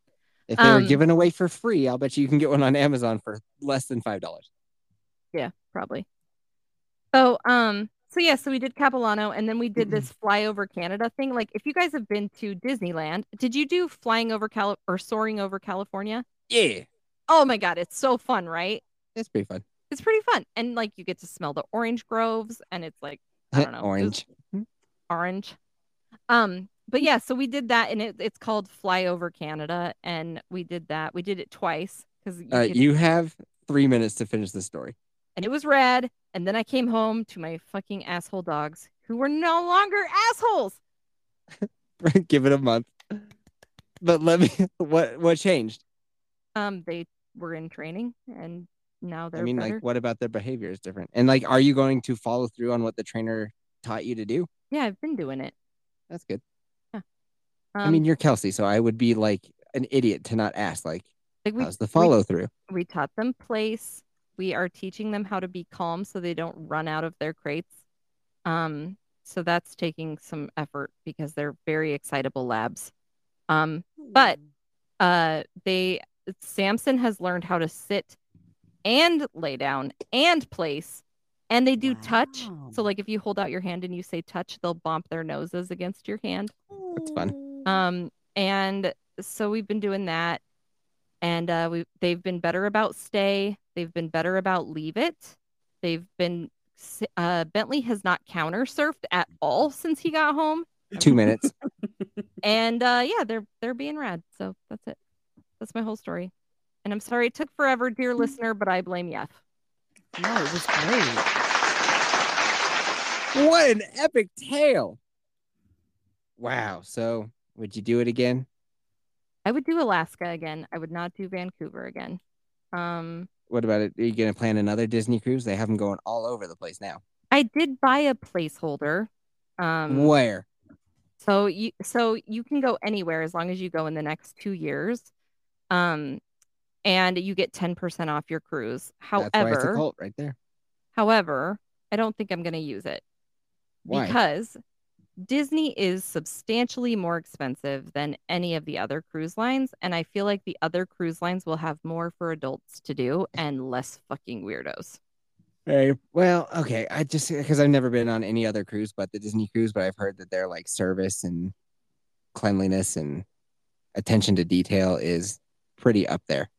Speaker 3: If they were
Speaker 1: Um,
Speaker 3: given away for free, I'll bet you you can get one on Amazon for less than five dollars.
Speaker 1: yeah probably so um so yeah so we did capilano and then we did this [CLEARS THROAT] fly over canada thing like if you guys have been to disneyland did you do flying over cal or soaring over california
Speaker 3: Yeah,
Speaker 1: oh my god it's so fun right
Speaker 3: it's pretty fun.
Speaker 1: It's pretty fun and like you get to smell the orange groves and it's like I [LAUGHS] don't know,
Speaker 3: Orange.
Speaker 1: orange um but yeah so we did that and it, it's called fly over canada and we did that we did it twice because you,
Speaker 3: Uh, you have three minutes to finish the story.
Speaker 1: and it was red and then i came home to my fucking asshole dogs who were no longer assholes [LAUGHS]
Speaker 3: Give it a month. But let me. [LAUGHS] What what changed?
Speaker 1: um they were in training and now they're
Speaker 3: I mean,
Speaker 1: better
Speaker 3: like, what about their behavior is different? And like, are you going to follow through on what the trainer taught you to do?
Speaker 1: yeah i've been doing it
Speaker 3: That's good.
Speaker 1: um,
Speaker 3: I mean, you're Kelsey, so I would be like an idiot to not ask. Like,
Speaker 1: like we,
Speaker 3: how's the follow through?
Speaker 1: we taught them place we are teaching them how to be calm so they don't run out of their crates um so that's taking some effort because they're very excitable labs um but uh they samson has learned how to sit and lay down and place and they do touch so like if you hold out your hand and you say touch they'll bump their noses against your hand
Speaker 3: That's fun.
Speaker 1: um, and so we've been doing that, and uh, we they've been better about stay. They've been better about leave it. They've been uh, Bentley has not counter surfed at all since he got home,
Speaker 3: Two minutes. [LAUGHS]
Speaker 1: and uh, yeah, they're they're being rad. So that's it. That's my whole story. And I'm sorry it took forever, dear listener, but I blame Yeff.
Speaker 2: No, it was great.
Speaker 3: what an epic tale! Wow. So, would you do it again?
Speaker 1: I would do Alaska again. I would not do Vancouver again. Um,
Speaker 3: What about it? Are you gonna plan another Disney cruise? They have them going all over the place now.
Speaker 1: I did buy a placeholder. Um,
Speaker 3: Where?
Speaker 1: So you so you can go anywhere as long as you go in the next two years. Um and you get 10% off your cruise.
Speaker 3: That's why it's a
Speaker 1: However,
Speaker 3: cult right there.
Speaker 1: however, I don't think I'm gonna use it
Speaker 3: Why?
Speaker 1: because Disney is substantially more expensive than any of the other cruise lines. And I feel like the other cruise lines will have more for adults to do and less fucking weirdos.
Speaker 3: Hey, well, okay. I just because I've never been on any other cruise but the Disney cruise, but I've heard that their like service and cleanliness and attention to detail is pretty up there.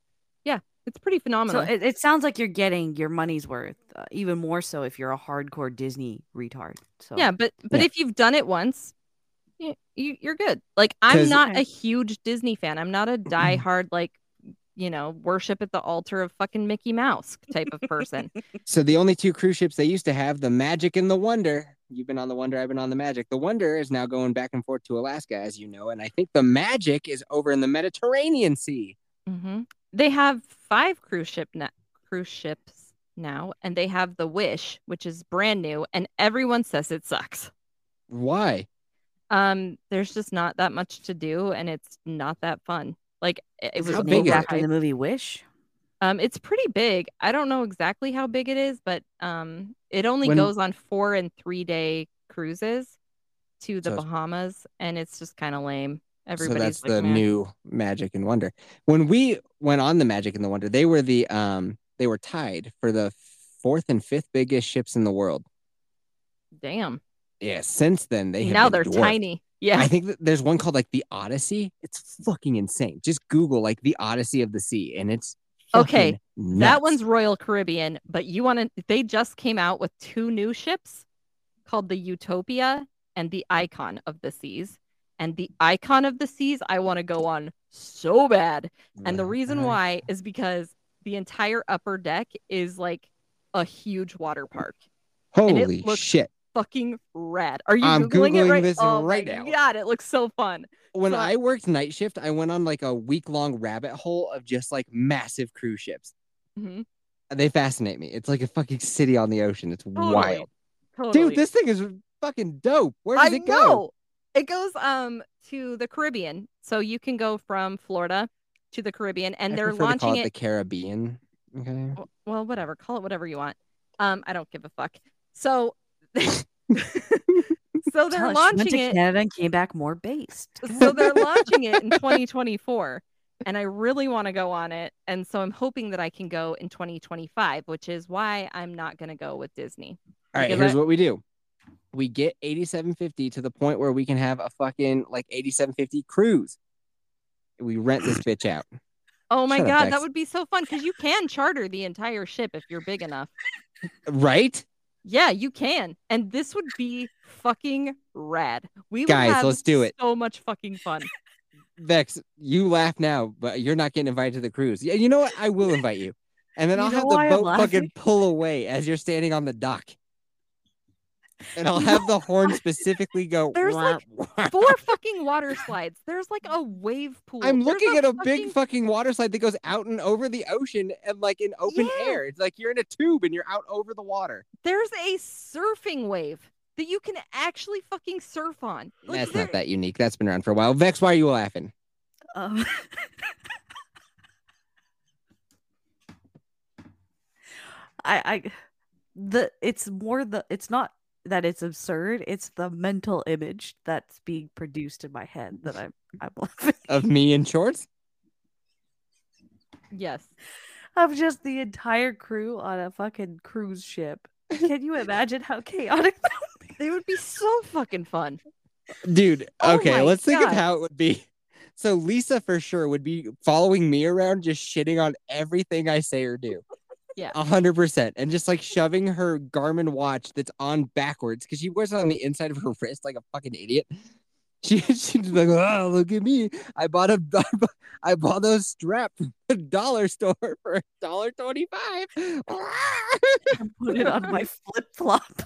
Speaker 1: Yeah, it's pretty
Speaker 2: So
Speaker 1: phenomenal.
Speaker 2: it, it sounds like you're getting your money's worth, uh, even more so if you're a hardcore Disney retard. So
Speaker 1: Yeah, but but
Speaker 3: Yeah.
Speaker 1: if you've done it once, you, you you're good. Like I'm not
Speaker 2: Okay.
Speaker 1: a huge Disney fan. I'm not a [CLEARS THROAT] diehard like you know worship at the altar of fucking Mickey Mouse type of person. [LAUGHS]
Speaker 3: So the only two cruise ships they used to have, the Magic and the Wonder. You've been on the Wonder, I've been on the Magic. The Wonder is now going back and forth to Alaska, as you know, and I think the Magic is over in the Mediterranean Sea.
Speaker 1: Hmm They have five cruise ship na- cruise ships now, and they have the Wish, which is brand new, and everyone says it sucks.
Speaker 3: Why?
Speaker 1: Um, there's just not that much to do, and it's not that fun. Like it, it
Speaker 2: is
Speaker 1: was
Speaker 3: How big is it?
Speaker 2: after the movie Wish?
Speaker 1: Um, it's pretty big. I don't know exactly how big it is, but um, it only
Speaker 3: When-
Speaker 1: goes on four and three day cruises to the
Speaker 3: So
Speaker 1: Bahamas, and it's just kind of lame.
Speaker 3: So that's the new Magic and Wonder. When we went on the Magic and the Wonder, they were the um they were tied for the fourth and fifth biggest ships in the world.
Speaker 1: Damn.
Speaker 3: Yeah, since then they have
Speaker 1: Now they're
Speaker 3: dwarfed.
Speaker 1: tiny. Yeah.
Speaker 3: I think that there's one called like the Odyssey. It's fucking insane. Just Google like the Odyssey of the Sea, and it's
Speaker 1: Okay,
Speaker 3: fucking
Speaker 1: That one's Royal Caribbean, but you want to? They just came out with two new ships called the Utopia and the Icon of the Seas. And the Icon of the Seas, I want to go on so bad. And the reason why is because the entire upper deck is like a huge water park. it
Speaker 3: Holy shit!
Speaker 1: Fucking rad. Are you
Speaker 3: I'm
Speaker 1: googling, it
Speaker 3: Googling
Speaker 1: right?
Speaker 3: this
Speaker 1: oh
Speaker 3: right
Speaker 1: my
Speaker 3: now.
Speaker 1: God, it looks so fun.
Speaker 3: When
Speaker 1: So-
Speaker 3: I worked night shift, I went on like a week long rabbit hole of just like massive cruise ships.
Speaker 1: Mm-hmm.
Speaker 3: They fascinate me. It's like a fucking city on the ocean. It's
Speaker 1: Totally.
Speaker 3: wild,
Speaker 1: Totally.
Speaker 3: dude. This thing is fucking dope. Where does
Speaker 1: I
Speaker 3: it go?
Speaker 1: know. It goes um to the Caribbean. So you can go from Florida to the Caribbean and
Speaker 3: I
Speaker 1: they're
Speaker 3: prefer to
Speaker 1: launching
Speaker 3: call it,
Speaker 1: it
Speaker 3: the Caribbean. Okay.
Speaker 1: well, whatever. Call it whatever you want. Um, I don't give a fuck. So [LAUGHS] so they're
Speaker 2: Tell us, she went
Speaker 1: launching
Speaker 2: to
Speaker 1: it.
Speaker 2: Canada and came back more based. [LAUGHS]
Speaker 1: So they're [LAUGHS] launching it in 2024. And I really want to go on it. And so I'm hoping that I can go in 2025, which is why I'm not gonna go with Disney.
Speaker 3: All right, here's
Speaker 1: I-
Speaker 3: what we do. We get 8750 to the point where we can have a fucking like 8750 cruise. We rent this bitch out.
Speaker 1: Oh my
Speaker 3: Shut
Speaker 1: god,
Speaker 3: Dex.
Speaker 1: that would be so fun because you can charter the entire ship if you're big enough.
Speaker 3: Right?
Speaker 1: Yeah, you can. And this would be fucking rad. We would
Speaker 3: Guys,
Speaker 1: have
Speaker 3: let's do it.
Speaker 1: So much fucking fun.
Speaker 3: Vex, you laugh now, but you're not getting invited to the cruise. Yeah, you know what? I will invite you. And then
Speaker 2: You
Speaker 3: I'll have the boat fucking pull away as you're standing on the dock. And I'll have the horn specifically go. [LAUGHS]
Speaker 1: There's,
Speaker 3: "Wah,
Speaker 1: like,
Speaker 3: wah."
Speaker 1: Four [LAUGHS] fucking water slides. There's like a wave pool.
Speaker 3: I'm
Speaker 1: There's
Speaker 3: looking at a
Speaker 1: fucking-
Speaker 3: big fucking water slide that goes out and over the ocean and like in open
Speaker 1: Yeah.
Speaker 3: air. It's like you're in a tube and you're out over the water.
Speaker 1: There's a surfing wave that you can actually fucking surf on. Like,
Speaker 3: That's
Speaker 1: there-
Speaker 3: not that unique. That's been around for a while. Vex, why are you laughing?
Speaker 2: Um, [LAUGHS] I, I, the it's more the it's not that it's absurd. It's the mental image that's being produced in my head that I'm I'm [LAUGHS] laughing
Speaker 3: Of me in shorts?
Speaker 1: Yes.
Speaker 2: of just the entire crew on a fucking cruise ship. Can you imagine how chaotic that would be?
Speaker 1: They would be so fucking fun.
Speaker 3: Dude,
Speaker 1: Oh
Speaker 3: okay,
Speaker 1: my
Speaker 3: let's think of how it would be. So Lisa for sure would be following me around, just shitting on everything I say or do.
Speaker 1: Yeah.
Speaker 3: A hundred percent. And just like shoving her Garmin watch that's on backwards because she wears it on the inside of her wrist like a fucking idiot. [LAUGHS] She, she's like, oh, look at me. I bought a [LAUGHS] I bought those strap from the dollar store for a dollar twenty-five.
Speaker 2: Put it on my [LAUGHS] flip flop.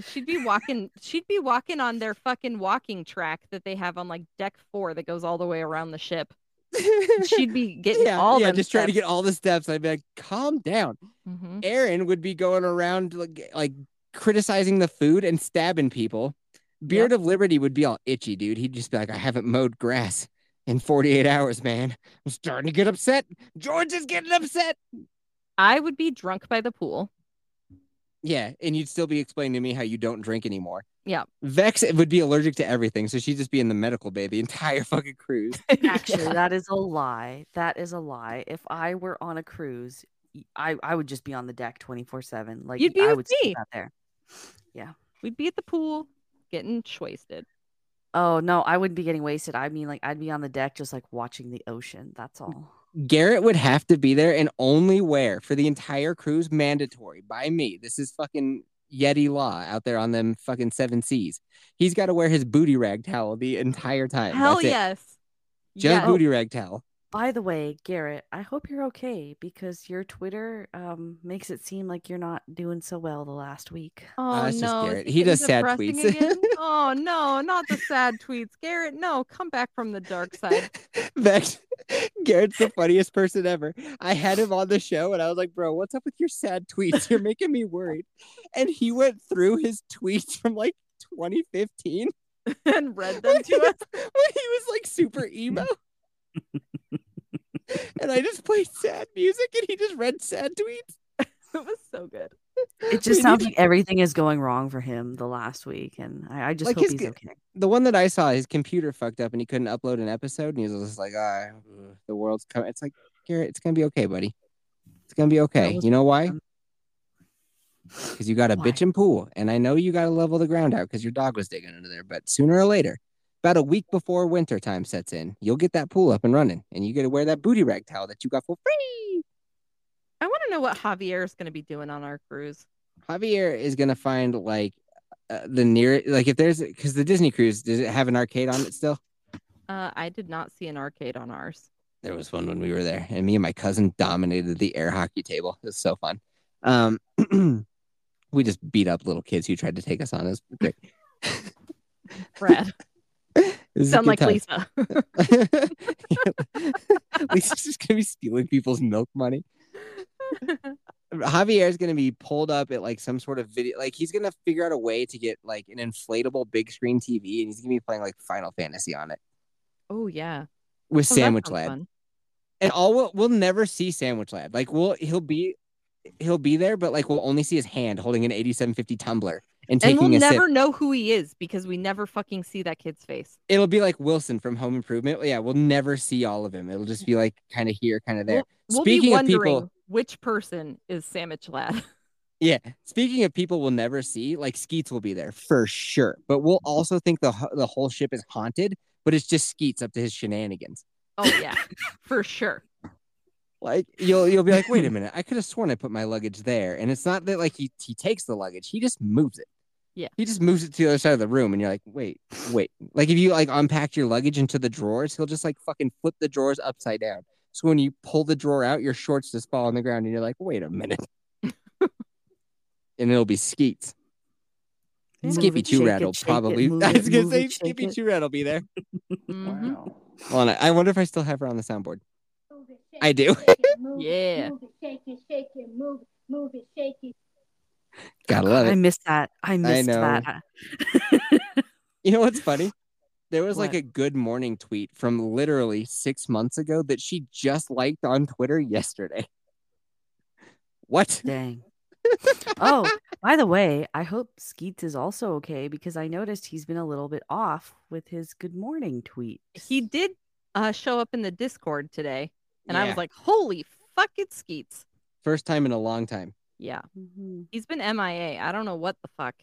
Speaker 1: She'd be walking. She'd be walking on their fucking walking track that they have on like deck four that goes all the way around the ship. She'd be [LAUGHS] getting
Speaker 3: yeah,
Speaker 1: all
Speaker 3: yeah, just trying to get all the steps. I'd be like, calm down.
Speaker 1: Mhm.
Speaker 3: Aaron would be going around like, like criticizing the food and stabbing people. Beard of Liberty would be all itchy, dude. He'd just be like, I haven't mowed grass in 48 hours, man. I'm starting to get upset. George is getting upset.
Speaker 1: I would be drunk by the pool.
Speaker 3: Yeah, and you'd still be explaining to me how you don't drink anymore.
Speaker 1: Yeah.
Speaker 3: Vex would be allergic to everything, so she'd just be in the medical bay the [LAUGHS] entire fucking cruise. [LAUGHS]
Speaker 2: Actually, that is a lie. That is a lie. If I were on a cruise, I I would just be on the deck 24 7. Like,
Speaker 1: You'd be
Speaker 2: I
Speaker 1: with
Speaker 2: would sleep
Speaker 1: me.
Speaker 2: out there. Yeah.
Speaker 1: We'd be at the pool getting wasted.
Speaker 2: Oh, no, I wouldn't be getting wasted. I mean, like, I'd be on the deck just like watching the ocean. That's mm. all.
Speaker 3: Garrett would have to be there and only wear for the entire cruise mandatory by me. This is fucking Yeti law out there on them fucking seven seas. He's got to wear his booty rag towel the entire time.
Speaker 1: Hell
Speaker 3: That's it.
Speaker 1: yes.
Speaker 3: Just
Speaker 1: Yes.
Speaker 3: booty rag towel.
Speaker 2: By the way, Garrett, I hope you're okay because your Twitter um makes it seem like you're not doing so well the last week.
Speaker 1: Oh
Speaker 3: that's just
Speaker 1: no, is
Speaker 3: Garrett. He does
Speaker 1: getting
Speaker 3: sad
Speaker 1: depressing
Speaker 3: tweets.
Speaker 1: again? [LAUGHS] oh no, not the sad tweets, Garrett. No, come back from the dark side. [LAUGHS]
Speaker 3: Vex, [LAUGHS] Garrett's the funniest person ever. I had him on the show and I was like, bro, what's up with your sad tweets? You're making me worried. And he went through his tweets from like 2015
Speaker 1: and read them to us.
Speaker 3: when he was like super emo. And I just played sad music, and he just read sad tweets. [LAUGHS]
Speaker 1: it was so good.
Speaker 2: It just sounds like everything is going wrong for him the last week, and I, I just
Speaker 3: Like
Speaker 2: hope
Speaker 3: his
Speaker 2: he's okay.
Speaker 3: The one that I saw, his computer fucked up, and he couldn't upload an episode, and he was just like, "Ah, the world's coming." It's like, Garrett, it's gonna be okay, buddy. It's gonna be okay. You know why? Because you got a
Speaker 2: Why?
Speaker 3: bitchin' pool, and I know you got to level the ground out because your dog was digging under there. But sooner or later, about a week before winter time sets in, you'll get that pool up and running, and you get to wear that booty rag towel that you got for free.
Speaker 1: I want to know what Javier is going to be doing on our cruise.
Speaker 3: Javier is gonna find like uh, the near, like if there's because the Disney cruise does it have an arcade on it still?
Speaker 1: Uh, I did not see an arcade on ours.
Speaker 3: There was one when we were there, and me and my cousin dominated the air hockey table. It was so fun. Um, [CLEARS THROAT] we just beat up little kids who tried to take us on. It was [LAUGHS] great. [LAUGHS]
Speaker 1: Brad,
Speaker 3: It was a
Speaker 1: sound like
Speaker 3: time.
Speaker 1: Lisa. [LAUGHS] [LAUGHS] [LAUGHS]
Speaker 3: Lisa's just gonna be stealing people's milk money. Javier is gonna be pulled up at like some sort of video. Like he's gonna figure out a way to get like an inflatable big screen TV, and he's gonna be playing like Final Fantasy on it
Speaker 1: oh yeah,
Speaker 3: with
Speaker 1: Oh,
Speaker 3: Sandwich Lad.
Speaker 1: fun.
Speaker 3: and all we'll, we'll never see Sandwich Lad. Like we'll he'll be he'll be there, but like we'll only see his hand holding an 8750 tumbler and
Speaker 1: And we'll never
Speaker 3: sip.
Speaker 1: know who he is because we never fucking see that kid's face.
Speaker 3: It'll be like Wilson from Home Improvement. Yeah, we'll never see all of him. It'll just be like kind of here, kind of there.
Speaker 1: We'll, we'll
Speaker 3: Speaking
Speaker 1: be
Speaker 3: of people,
Speaker 1: which person is Sandwich Lad. [LAUGHS]
Speaker 3: yeah. Speaking of people we'll never see, like Skeets will be there for sure. But we'll also think the the whole ship is haunted, but it's just Skeets up to his shenanigans.
Speaker 1: Oh yeah, [LAUGHS] for sure.
Speaker 3: Like you'll you'll be like, wait a minute, I could have sworn I put my luggage there, and it's not that like he he takes the luggage, he just moves it.
Speaker 1: Yeah.
Speaker 3: he just moves it to the other side of the room, and you're like, wait, wait. Like if you like unpack your luggage into the drawers, he'll just like fucking flip the drawers upside down. So when you pull the drawer out, your shorts just fall on the ground, and you're like, wait a minute. [LAUGHS] and it'll be Skeets.
Speaker 2: Move
Speaker 3: Skippy
Speaker 2: it,
Speaker 3: Two
Speaker 2: shake
Speaker 3: Rat
Speaker 2: it,
Speaker 3: will
Speaker 2: shake it,
Speaker 3: probably.
Speaker 2: move [LAUGHS]
Speaker 3: I
Speaker 2: it,
Speaker 3: was gonna
Speaker 2: move
Speaker 3: say
Speaker 2: it,
Speaker 3: Skippy. Two Rat will be there.
Speaker 1: Mhm.
Speaker 3: Hold on, I wonder if I still have her on the soundboard. I do. [LAUGHS]
Speaker 1: Yeah.
Speaker 6: Move it, shake it, shake it, move it, move it, shake it.
Speaker 3: Gotta love it.
Speaker 2: I missed that. I missed
Speaker 3: know.
Speaker 2: that. [LAUGHS]
Speaker 3: You know what's funny? There was like a good morning tweet from literally six months ago that she just liked on Twitter yesterday. What?
Speaker 2: Dang. [LAUGHS] oh, by the way, I hope Skeets is also okay because I noticed he's been a little bit off with his good morning tweet.
Speaker 1: He did uh, show up in the Discord today, and I was like, "Holy fuck, it's Skeets!"
Speaker 3: First time in a long time.
Speaker 1: Yeah,
Speaker 2: Mhm.
Speaker 1: he's been MIA. I don't know what the fuck.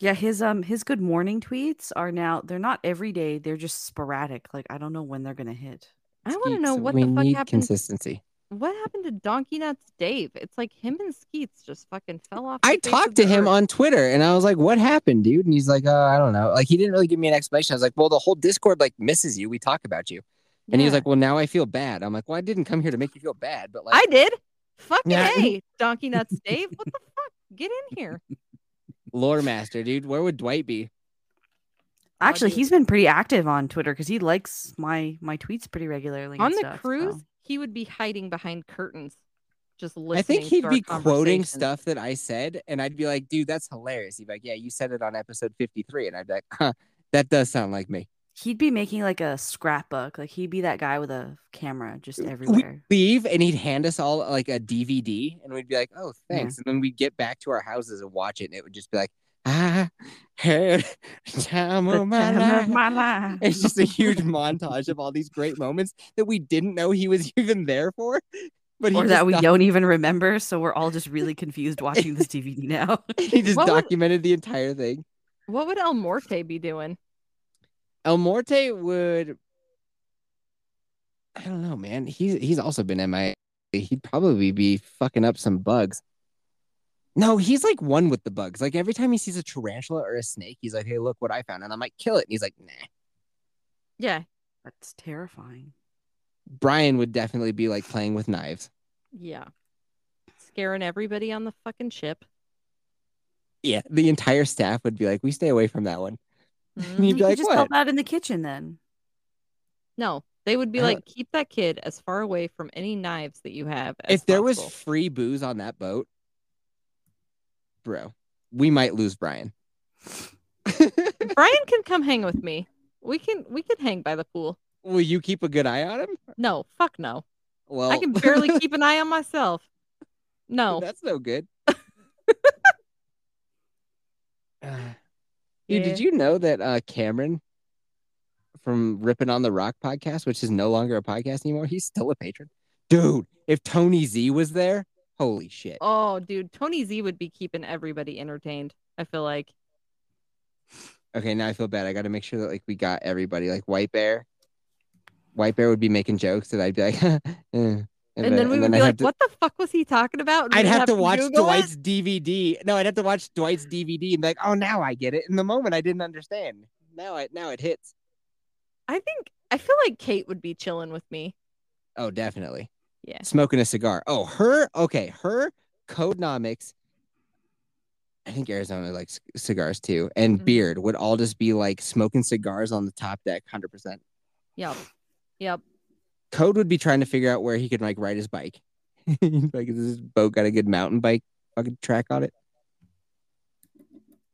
Speaker 2: Yeah, his um his good morning tweets are now they're not every day, they're just sporadic. Like I don't know when they're gonna hit.
Speaker 1: I want to know what
Speaker 3: we
Speaker 1: the fuck
Speaker 3: need
Speaker 1: happened.
Speaker 3: consistency.
Speaker 1: What happened to Donkey Nuts Dave? It's like him and Skeets just fucking fell off.
Speaker 3: I
Speaker 1: the of
Speaker 3: talked to him
Speaker 1: earth.
Speaker 3: on Twitter and I was like, what happened, dude? And he's like, oh, I don't know. Like, he didn't really give me an explanation. I was like, well, the whole Discord like misses you. We talk about you. And he was like, well, now I feel bad. I'm like, well, I didn't come here to make you feel bad, but like,
Speaker 1: I did. Fucking
Speaker 3: Yeah.
Speaker 1: hey, Donkey Nuts Dave. What the fuck? Get in here. [LAUGHS]
Speaker 3: lore master, dude. Where would Dwight be?
Speaker 2: Actually, he's been pretty active on Twitter because he likes my my tweets pretty regularly.
Speaker 1: on
Speaker 2: and
Speaker 1: the
Speaker 2: stuff,
Speaker 1: cruise,
Speaker 2: so.
Speaker 1: he would be hiding behind curtains, just listening.
Speaker 3: I think he'd
Speaker 1: our
Speaker 3: be quoting stuff that I said, and I'd be like, dude, that's hilarious. He'd be like, yeah, you said it on episode 53. And I'd be like, huh, that does sound like me.
Speaker 2: He'd be making like a scrapbook. Like he'd be that guy with a camera just
Speaker 3: We'd
Speaker 2: everywhere.
Speaker 3: leave and he'd hand us all like a DVD, and we'd be like, oh,
Speaker 2: Yeah.
Speaker 3: thanks. And then we'd get back to our houses and watch it, and it would just be like, ah, had [LAUGHS] time of my
Speaker 2: time
Speaker 3: life.
Speaker 2: of my life.
Speaker 3: It's just a huge [LAUGHS] montage of all these great moments that we didn't know he was [LAUGHS] even there for. But
Speaker 2: or that we
Speaker 3: doc-
Speaker 2: don't even remember. So we're all just really confused watching this DVD now.
Speaker 3: He just
Speaker 1: What would-
Speaker 3: documented the entire thing.
Speaker 1: What would El Morte be doing?
Speaker 3: El Morte would. I don't know, man. He's he's also been MIA. He'd probably be fucking up some bugs. No, he's like one with the bugs. Like every time he sees a tarantula or a snake, he's like, "Hey, look what I found," and I'm like, "Kill it." And he's like, "Nah."
Speaker 1: Yeah,
Speaker 2: That's terrifying.
Speaker 3: Brian would definitely be like playing with knives.
Speaker 1: yeah, scaring everybody on the fucking ship.
Speaker 3: Yeah, the entire staff would be like, "We stay away from that one."
Speaker 1: Mhm.
Speaker 3: You'd be
Speaker 2: could
Speaker 3: like,
Speaker 2: just
Speaker 3: "What?"
Speaker 2: help out in the kitchen then.
Speaker 1: No, they would be
Speaker 3: Uh,
Speaker 1: like, keep that kid as far away from any knives that you have. As
Speaker 3: If there was free booze on that boat, bro, we might lose Brian. [LAUGHS]
Speaker 1: Brian can come hang with me. We can we can hang by the pool.
Speaker 3: Will you keep a good eye on him?
Speaker 1: No, fuck no.
Speaker 3: Well,
Speaker 1: I can barely [LAUGHS] keep an eye on myself. No.
Speaker 3: That's no good. [LAUGHS] [SIGHS] [SIGHS] Dude, did you know that uh, Cameron from Ripping on the Rock podcast, which is no longer a podcast anymore, he's still a patron? Dude, if Tony Z was there, holy shit.
Speaker 1: Oh, dude, Tony Z would be keeping everybody entertained. I feel like.
Speaker 3: Okay, now I feel bad. I got to make sure that like we got everybody. Like White Bear, White Bear would be making jokes that I'd be like, [LAUGHS] eh. And,
Speaker 1: And, then we would
Speaker 3: I'd
Speaker 1: be
Speaker 3: have
Speaker 1: like,
Speaker 3: to-
Speaker 1: "What the fuck was he talking about?"
Speaker 3: I'd
Speaker 1: we'd
Speaker 3: have, to watch
Speaker 1: Google it.
Speaker 3: Dwight's DVD. No, I'd have to watch Dwight's DVD and be like, oh, now I get it. In the moment, I didn't understand. Now it now it hits.
Speaker 1: I think I feel like Kate would be chilling with me.
Speaker 3: Oh, definitely.
Speaker 1: Yeah.
Speaker 3: Smoking a cigar. Oh, her. Okay, her Codenomics. I think Arizona likes cigars too, and
Speaker 1: Mhm.
Speaker 3: Beard would all just be like smoking cigars on the top deck, hundred percent.
Speaker 1: Yep. Yep.
Speaker 3: Code would be trying to figure out where he could like ride his bike. [LAUGHS] like, is this boat got a good mountain bike fucking track on it?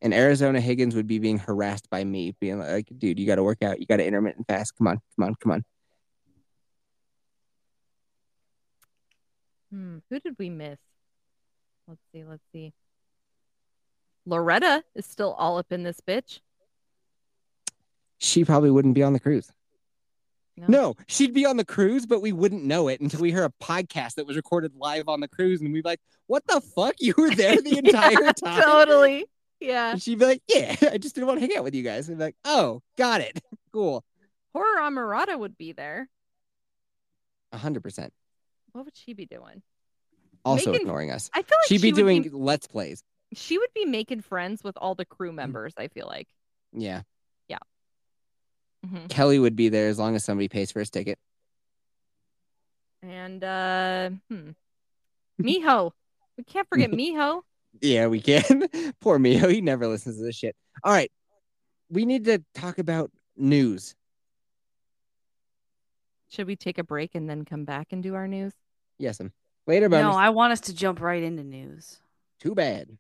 Speaker 3: And Arizona Higgins would be being harassed by me, being like, dude, you got to work out. You got to intermittent fast. Come on, come on, come on.
Speaker 1: Hmm. Who did we miss? Let's see. Let's see. Loretta is still all up in this bitch.
Speaker 3: She probably wouldn't be on the cruise.
Speaker 1: No.
Speaker 3: No, she'd be on the cruise, but we wouldn't know it until we hear a podcast that was recorded live on the cruise. And we'd be like, what the fuck? You were there the [LAUGHS] entire
Speaker 1: Yeah, [LAUGHS]
Speaker 3: time?
Speaker 1: Totally. Yeah.
Speaker 3: And she'd be like, yeah, [LAUGHS] I just didn't want to hang out with you guys. And be like, oh, got it. cool.
Speaker 1: Horror Amarada would be there.
Speaker 3: A 100%.
Speaker 1: What would she be doing?
Speaker 3: Also
Speaker 1: Making-
Speaker 3: ignoring us.
Speaker 1: I feel like
Speaker 3: She'd
Speaker 1: she
Speaker 3: be doing let's plays.
Speaker 1: she would be making friends with all the crew
Speaker 3: Mm.
Speaker 1: members. I feel like.
Speaker 3: Yeah.
Speaker 1: Mhm.
Speaker 3: Kelly would be there as long as somebody pays for his ticket.
Speaker 1: And uh, hmm. Miho. We can't forget [LAUGHS] Miho.
Speaker 3: Yeah, we can. [LAUGHS] Poor Mio. He never listens to this shit. All right. We need to talk about news.
Speaker 1: Should we take a break and then come back and do our news?
Speaker 3: Yes, um, later, bonus.
Speaker 2: No, I want us to jump right into news.
Speaker 3: Too bad.